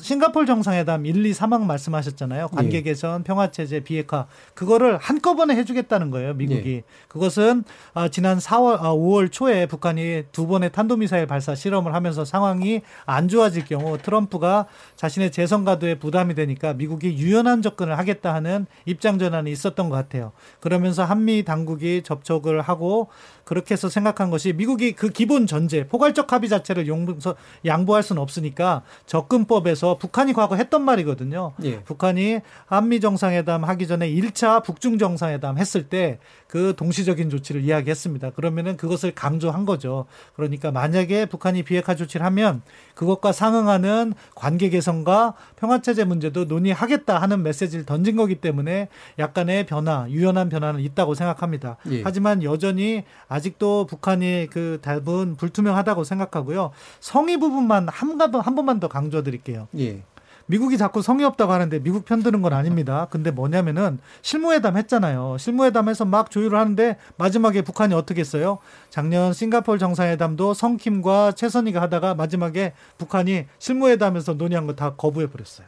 Speaker 10: 싱가폴 정상회담 1, 2, 3항 말씀하셨잖아요. 관계
Speaker 7: 예.
Speaker 10: 개선, 평화 체제, 비핵화 그거를 한꺼번에 해주겠다는 거예요. 미국이
Speaker 7: 예.
Speaker 10: 그것은 아, 지난 4월, 아, 5월 초에 북한이 두 번의 탄도미사일 발사 실험을 하면서 상황이 안 좋아질 경우 트럼프가 자신의 재선 가도에 부담이 되니까 미국이 유연한 접근을 하겠다 하는 입장 전환이 있었던 것 같아요. 그러면서 한미 당국이 접촉을 하고 그렇게 해서 생각한 것이 미국이 그 기본 전제, 포괄적 합의 자체를 용서, 양보할 수는 없으니까 접근법에서 북한이 과거 했던 말이거든요.
Speaker 7: 예.
Speaker 10: 북한이 한미 정상회담 하기 전에 1차 북중 정상회담 했을 때 그 동시적인 조치를 이야기했습니다. 그러면은 그것을 강조한 거죠. 그러니까 만약에 북한이 비핵화 조치를 하면 그것과 상응하는 관계 개선과 평화 체제 문제도 논의하겠다 하는 메시지를 던진 거기 때문에 약간의 변화, 유연한 변화는 있다고 생각합니다.
Speaker 7: 예.
Speaker 10: 하지만 여전히 아직도 북한이 그 답은 불투명하다고 생각하고요. 성의 부분만 한, 가- 한 번만 더 강조드릴게요.
Speaker 7: 예.
Speaker 10: 미국이 자꾸 성의 없다고 하는데 미국 편드는 건 아닙니다. 근데 뭐냐면은 실무회담 했잖아요. 실무회담에서 막 조율을 하는데 마지막에 북한이 어떻게 했어요? 작년 싱가폴 정상회담도 성킴과 최선희가 하다가 마지막에 북한이 실무회담에서 논의한 거 다 거부해 버렸어요.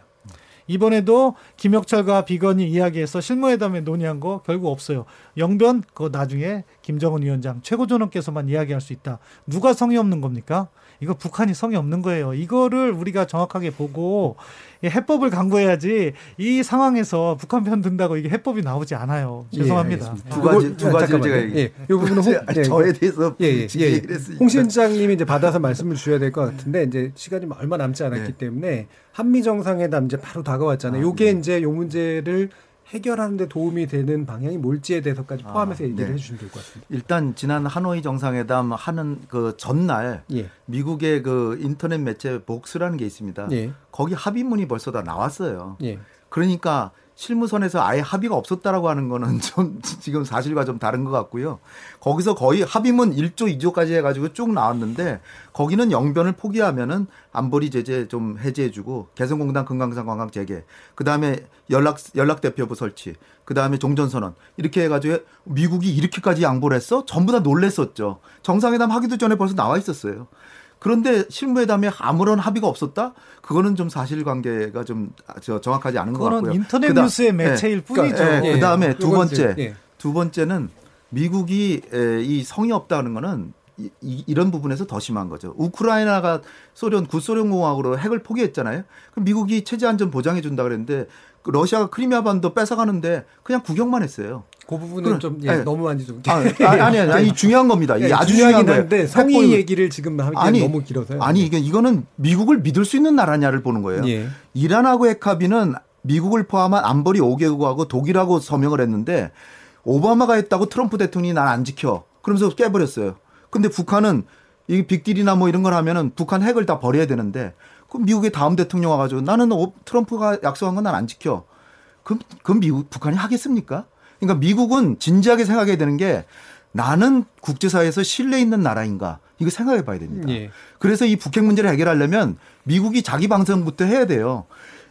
Speaker 10: 이번에도 김혁철과 비건이 이야기해서 실무회담에 논의한 거 결국 없어요. 영변 그거 나중에 김정은 위원장 최고존엄께서만 이야기할 수 있다. 누가 성의 없는 겁니까? 이거 북한이 성의 없는 거예요. 이거를 우리가 정확하게 보고 이 해법을 강구해야지 이 상황에서 북한 편 든다고 이게 해법이 나오지 않아요. 죄송합니다.
Speaker 7: 예.
Speaker 12: 두 가지 두
Speaker 7: 잠깐만요.
Speaker 12: 제가.
Speaker 7: 예, 이 부분은 홍,
Speaker 12: 아니, 저에 대해서
Speaker 7: 예, 예, 예,
Speaker 12: 했으니까.
Speaker 7: 홍 실장님이 이제 받아서 말씀을 주셔야 될 것 같은데 이제 시간이 얼마 남지 않았기
Speaker 12: 네.
Speaker 7: 때문에 한미 정상회담 이제 바로 다가왔잖아요.
Speaker 12: 아,
Speaker 7: 요게
Speaker 12: 네.
Speaker 7: 이제 요 문제를 해결하는 데 도움이 되는 방향이 뭘지에 대해서까지 포함해서
Speaker 12: 아,
Speaker 7: 얘기를
Speaker 12: 네.
Speaker 7: 해주시면 될 것 같습니다.
Speaker 12: 일단 지난 하노이 정상회담 하는 그 전날
Speaker 7: 예.
Speaker 12: 미국의 그 인터넷 매체 복스라는 게 있습니다.
Speaker 7: 예.
Speaker 12: 거기 합의문이 벌써 다 나왔어요.
Speaker 7: 예.
Speaker 12: 그러니까 실무선에서 아예 합의가 없었다라고 하는 거는 좀 지금 사실과 좀 다른 것 같고요. 거기서 거의 합의문 1조, 2조까지 해가지고 쭉 나왔는데 거기는 영변을 포기하면은 안보리 제재 좀 해제해주고 개성공단 금강산 관광 재개, 그 다음에 연락 연락 대표부 설치, 그 다음에 종전선언 이렇게 해가지고 미국이 이렇게까지 양보를 했어? 전부 다 놀랬었죠. 정상회담 하기도 전에 벌써 나와 있었어요. 그런데 실무회담에 아무런 합의가 없었다? 그거는 좀 사실관계가 좀저 정확하지 않은 것 같고요.
Speaker 10: 인터넷
Speaker 12: 그다음-
Speaker 10: 뉴스의 매체일 뿐이죠.
Speaker 12: 예,
Speaker 10: 예.
Speaker 12: 그다음에 두
Speaker 10: 요건 이제,
Speaker 12: 번째
Speaker 10: 예.
Speaker 12: 두 번째는 미국이 에, 이 성이 없다는 거는 이, 이- 이런 부분에서 더 심한 거죠. 우크라이나가 소련 구소련 공화국으로 핵을 포기했잖아요. 그럼 미국이 체제 안전 보장해 준다 그랬는데 그 러시아가 크리미아 반도 뺏어가는데 그냥 구경만 했어요.
Speaker 7: 그 부분은
Speaker 12: 그럼-
Speaker 7: 좀 예,
Speaker 12: 예.
Speaker 7: 너무 많이 좀
Speaker 12: 아, 아니, 아니, 아니, 아니, 중요한 겁니다.
Speaker 7: 예,
Speaker 12: 아주 중요한 거예요.
Speaker 7: 한데 성의
Speaker 12: 핵보유-
Speaker 7: 얘기를 지금 하기엔 너무 길어서요.
Speaker 12: 아니 이게 이거는 미국을 믿을 수 있는 나라냐를 보는 거예요.
Speaker 7: 예.
Speaker 12: 이란하고 핵합의는 미국을 포함한 안보리 5개국하고 독일하고 서명을 했는데 오바마가 했다고 트럼프 대통령이 난 안 지켜. 그러면서 깨버렸어요. 근데 북한은 이 빅딜이나 뭐 이런 걸 하면은 북한 핵을 다 버려야 되는데 그럼 미국의 다음 대통령 와가지고 나는 오- 트럼프가 약속한 건 난 안 지켜. 그럼, 그럼 미국, 북한이 하겠습니까? 그러니까 미국은 진지하게 생각해야 되는 게 나는 국제사회에서 신뢰 있는 나라인가? 이거 생각해 봐야 됩니다.
Speaker 7: 예.
Speaker 12: 그래서 이 북핵 문제를 해결하려면 미국이 자기 방송부터 해야 돼요.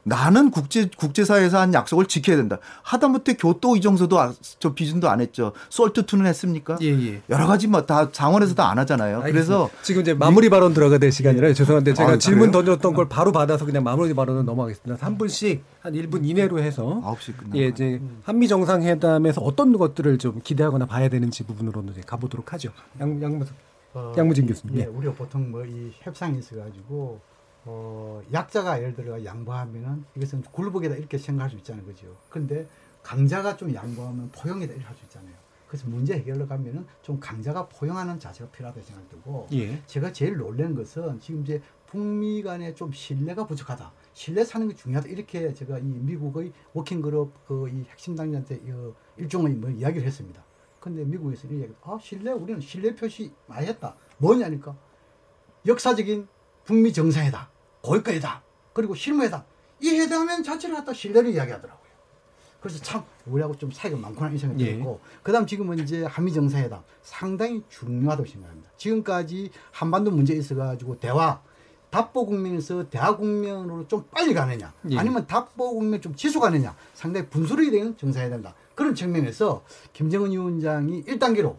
Speaker 12: 나는 국제 국제사회에서 한 약속을 지켜야 된다. 하다못해 교토 이정서도 아- 저 비준도 안 했죠. 솔트2는 했습니까?
Speaker 7: 예, 예.
Speaker 12: 여러 가지 뭐다 장원에서 다 안 하잖아요. 그래서
Speaker 7: 지금 이제 마무리 발언 들어가 될 시간이라 죄송한데 제가
Speaker 12: 아,
Speaker 7: 질문
Speaker 12: 그래요?
Speaker 7: 던졌던 걸 바로 받아서 그냥 마무리 발언은 넘어가겠습니다. 3분씩 한 1분 이내로 해서
Speaker 12: 9시 끝나.
Speaker 7: 예, 이제 한미 정상회담에서 어떤 것들을 좀 기대하거나 봐야 되는지 부분으로는 이제 가보도록 하죠. 양 양무
Speaker 11: 어,
Speaker 7: 양무진 교수님.
Speaker 11: 예,
Speaker 7: 예.
Speaker 11: 우리가 보통 뭐 이 협상이 있어가지고 어, 약자가 예를 들어 양보하면은 이것은 굴복이다 이렇게 생각할 수 있잖아요, 그죠? 그런데 강자가 좀 양보하면 포용이다 이렇게 할 수 있잖아요. 그래서 문제 해결로 가면은 좀 강자가 포용하는 자세가 필요하다 생각 들고
Speaker 7: 예.
Speaker 11: 제가 제일 놀라는 것은 지금 이제 북미 간에 좀 신뢰가 부족하다. 신뢰 사는 게 중요하다. 이렇게 제가 이 미국의 워킹그룹 그 이 핵심 당국한테 어, 일종의 뭐 이야기를 했습니다. 근데 미국에서 이 이야기, 아 신뢰 우리는 신뢰 표시 많이 했다. 뭐냐니까 역사적인 북미 정상회담 고위권 회담 그리고 실무회담 이 회담엔 자체를 갖다 신뢰를 이야기하더라고요. 그래서 참 우리하고 좀 사이가 많구나 이 생각이
Speaker 7: 예.
Speaker 11: 들고 그다음 지금은 이제 한미 정상회담 상당히 중요하다고 생각합니다. 지금까지 한반도 문제 있어 가지고 대화 답보 국면에서 대화 국면으로 좀 빨리 가느냐
Speaker 7: 예.
Speaker 11: 아니면 답보 국면 좀 지속하느냐 상당히 분수를 되는 정상회담이다. 그런 측면에서 김정은 위원장이 1단계로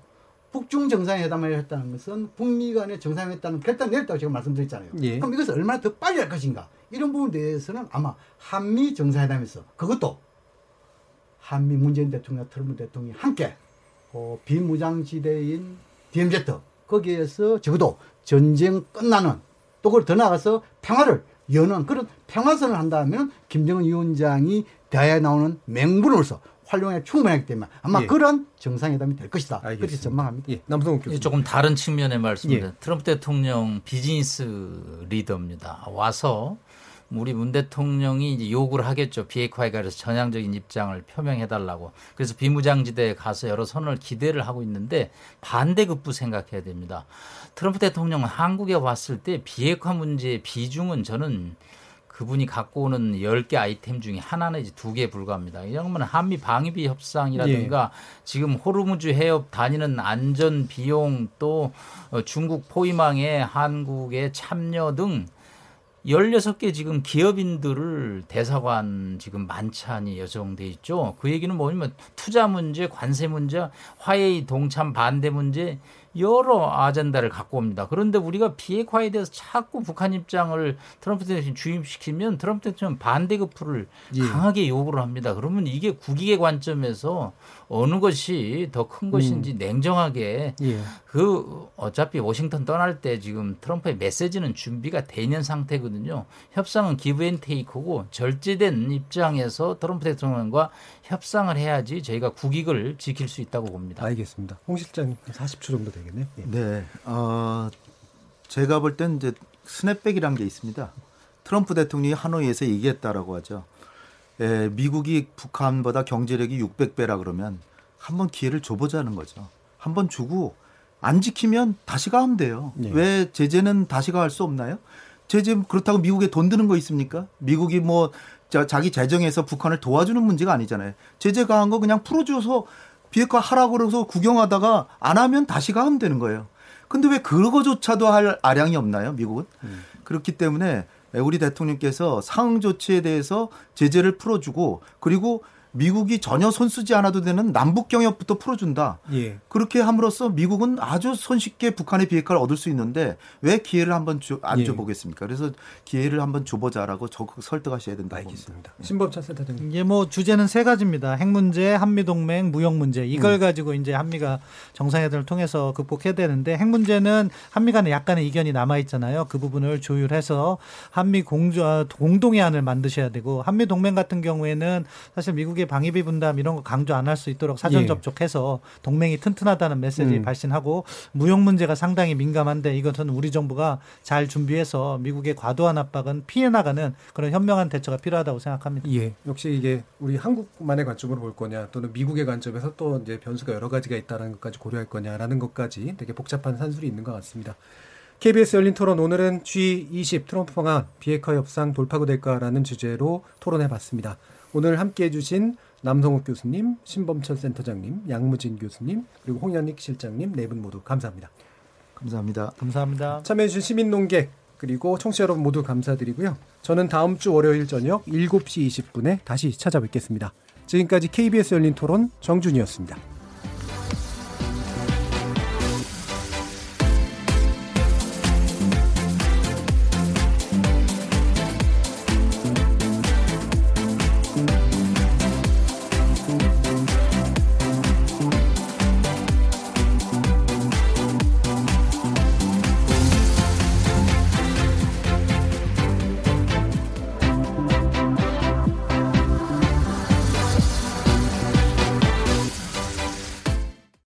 Speaker 11: 북중 정상회담을 했다는 것은 북미 간의 정상회담을 결단 내렸다고 제가 말씀드렸잖아요.
Speaker 7: 예.
Speaker 11: 그럼 이것을 얼마나 더 빨리 할 것인가 이런 부분에 대해서는 아마 한미 정상회담에서 그것도 한미 문재인 대통령, 트럼프 대통령이 함께 어, 비무장지대인 DMZ 거기에서 적어도 전쟁 끝나는 또 그걸 더 나아가서 평화를 여는 그런 평화선을 한다면 김정은 위원장이 대화에 나오는 맹분으로서 활용에 충분하기 때문에 아마
Speaker 7: 예.
Speaker 11: 그런 정상회담이 될 것이다. 그렇게 전망합니다.
Speaker 7: 예, 남성욱
Speaker 9: 이게 조금 다른 측면의 말씀입니다.
Speaker 11: 예.
Speaker 9: 트럼프 대통령 비즈니스 리더입니다. 와서 우리 문 대통령이 이제 요구를 하겠죠. 비핵화에 관해서 전향적인 입장을 표명해달라고. 그래서 비무장지대에 가서 여러 선을 기대를 하고 있는데 반대급부 생각해야 됩니다. 트럼프 대통령은 한국에 왔을 때 비핵화 문제의 비중은 저는 그분이 갖고 오는 10개 아이템 중에 하나 내지 두 개에 불과합니다. 이러면 한미 방위비 협상이라든가 지금 호르무즈 해협 다니는 안전 비용 또 어, 중국 포위망에 한국의 참여 등 16개 지금 기업인들을 대사관 지금 만찬이 예정돼 있죠. 그 얘기는 뭐냐면 투자 문제, 관세 문제, 화해의 동참 반대 문제 여러 아젠다를 갖고 옵니다. 그런데 우리가 비핵화에 대해서 자꾸 북한 입장을 트럼프 대통령이 주입시키면 트럼프 대통령 반대급부를
Speaker 7: 예.
Speaker 9: 강하게 요구를 합니다. 그러면 이게 국익의 관점에서 어느 것이 더 큰 것인지 냉정하게
Speaker 7: 예.
Speaker 9: 그 어차피 워싱턴 떠날 때 지금 트럼프의 메시지는 준비가 돼 있는 상태거든요. 협상은 give and take고 절제된 입장에서 트럼프 대통령과 협상을 해야지 저희가 국익을 지킬 수 있다고 봅니다.
Speaker 7: 알겠습니다. 홍 실장님 40초 정도 되겠네요. 예.
Speaker 12: 네. 어, 제가 볼 땐 이제 스냅백이란 게 있습니다. 트럼프 대통령이 하노이에서 얘기했다라고 하죠. 에, 미국이 북한보다 경제력이 600배라 그러면 한번 기회를 줘보자는 거죠. 한번 주고 안 지키면 다시 가면 돼요.
Speaker 7: 네.
Speaker 12: 왜 제재는 다시 가할 수 없나요? 제재 그렇다고 미국에 돈 드는 거 있습니까? 미국이 뭐 자, 자기 재정에서 북한을 도와주는 문제가 아니잖아요. 제재 가한 거 그냥 풀어줘서 비핵화 하라고 그래서 구경하다가 안 하면 다시 가면 되는 거예요. 근데 왜 그거조차도 할 아량이 없나요, 미국은? 그렇기 때문에 우리 대통령께서 상응 조치에 대해서 제재를 풀어주고 그리고 미국이 전혀 손쓰지 않아도 되는 남북 경협부터 풀어준다.
Speaker 7: 예.
Speaker 12: 그렇게 함으로써 미국은 아주 손쉽게 북한의 비핵화를 얻을 수 있는데 왜 기회를 한번 줘, 안
Speaker 7: 예.
Speaker 12: 줘보겠습니까? 그래서 기회를 한번 줘보자라고 적극 설득하셔야 된다고 봅니다.
Speaker 7: 신범찬 센터장님.
Speaker 10: 이게 뭐 주제는 세 가지입니다. 핵 문제, 한미 동맹, 무역 문제. 이걸
Speaker 7: 음.
Speaker 10: 가지고 이제 한미가 정상회담을 통해서 극복해야 되는데 핵 문제는 한미 간에 약간의 이견이 남아 있잖아요. 그 부분을 조율해서 한미 공조 아, 공동의 안을 만드셔야 되고 한미 동맹 같은 경우에는 사실 미국의 방위비 분담 이런 거 강조 안 할 수 있도록 사전
Speaker 7: 예.
Speaker 10: 접촉해서 동맹이 튼튼하다는 메시지
Speaker 7: 음.
Speaker 10: 발신하고 무역 문제가 상당히 민감한데 이것은 우리 정부가 잘 준비해서 미국의 과도한 압박은 피해 나가는 그런 현명한 대처가 필요하다고 생각합니다.
Speaker 7: 예. 역시 이게 우리 한국만의 관점으로 볼 거냐 또는 미국의 관점에서 또 이제 변수가 여러 가지가 있다는 것까지 고려할 거냐라는 것까지 되게 복잡한 산술이 있는 것 같습니다. KBS 열린 토론 오늘은 G20 트럼프 방안 비핵화 협상 돌파구 될까라는 주제로 토론해 봤습니다. 오늘 함께 해 주신 남성욱 교수님, 신범철 센터장님, 양무진 교수님, 그리고 홍현익 실장님 네 분 모두 감사합니다.
Speaker 12: 감사합니다.
Speaker 10: 감사합니다.
Speaker 7: 참여해주신 시민 농객 그리고 청취자 여러분 모두 감사드리고요. 저는 다음 주 월요일 저녁 7시 20분에 다시 찾아뵙겠습니다. 지금까지 KBS 열린 토론 정준이었습니다.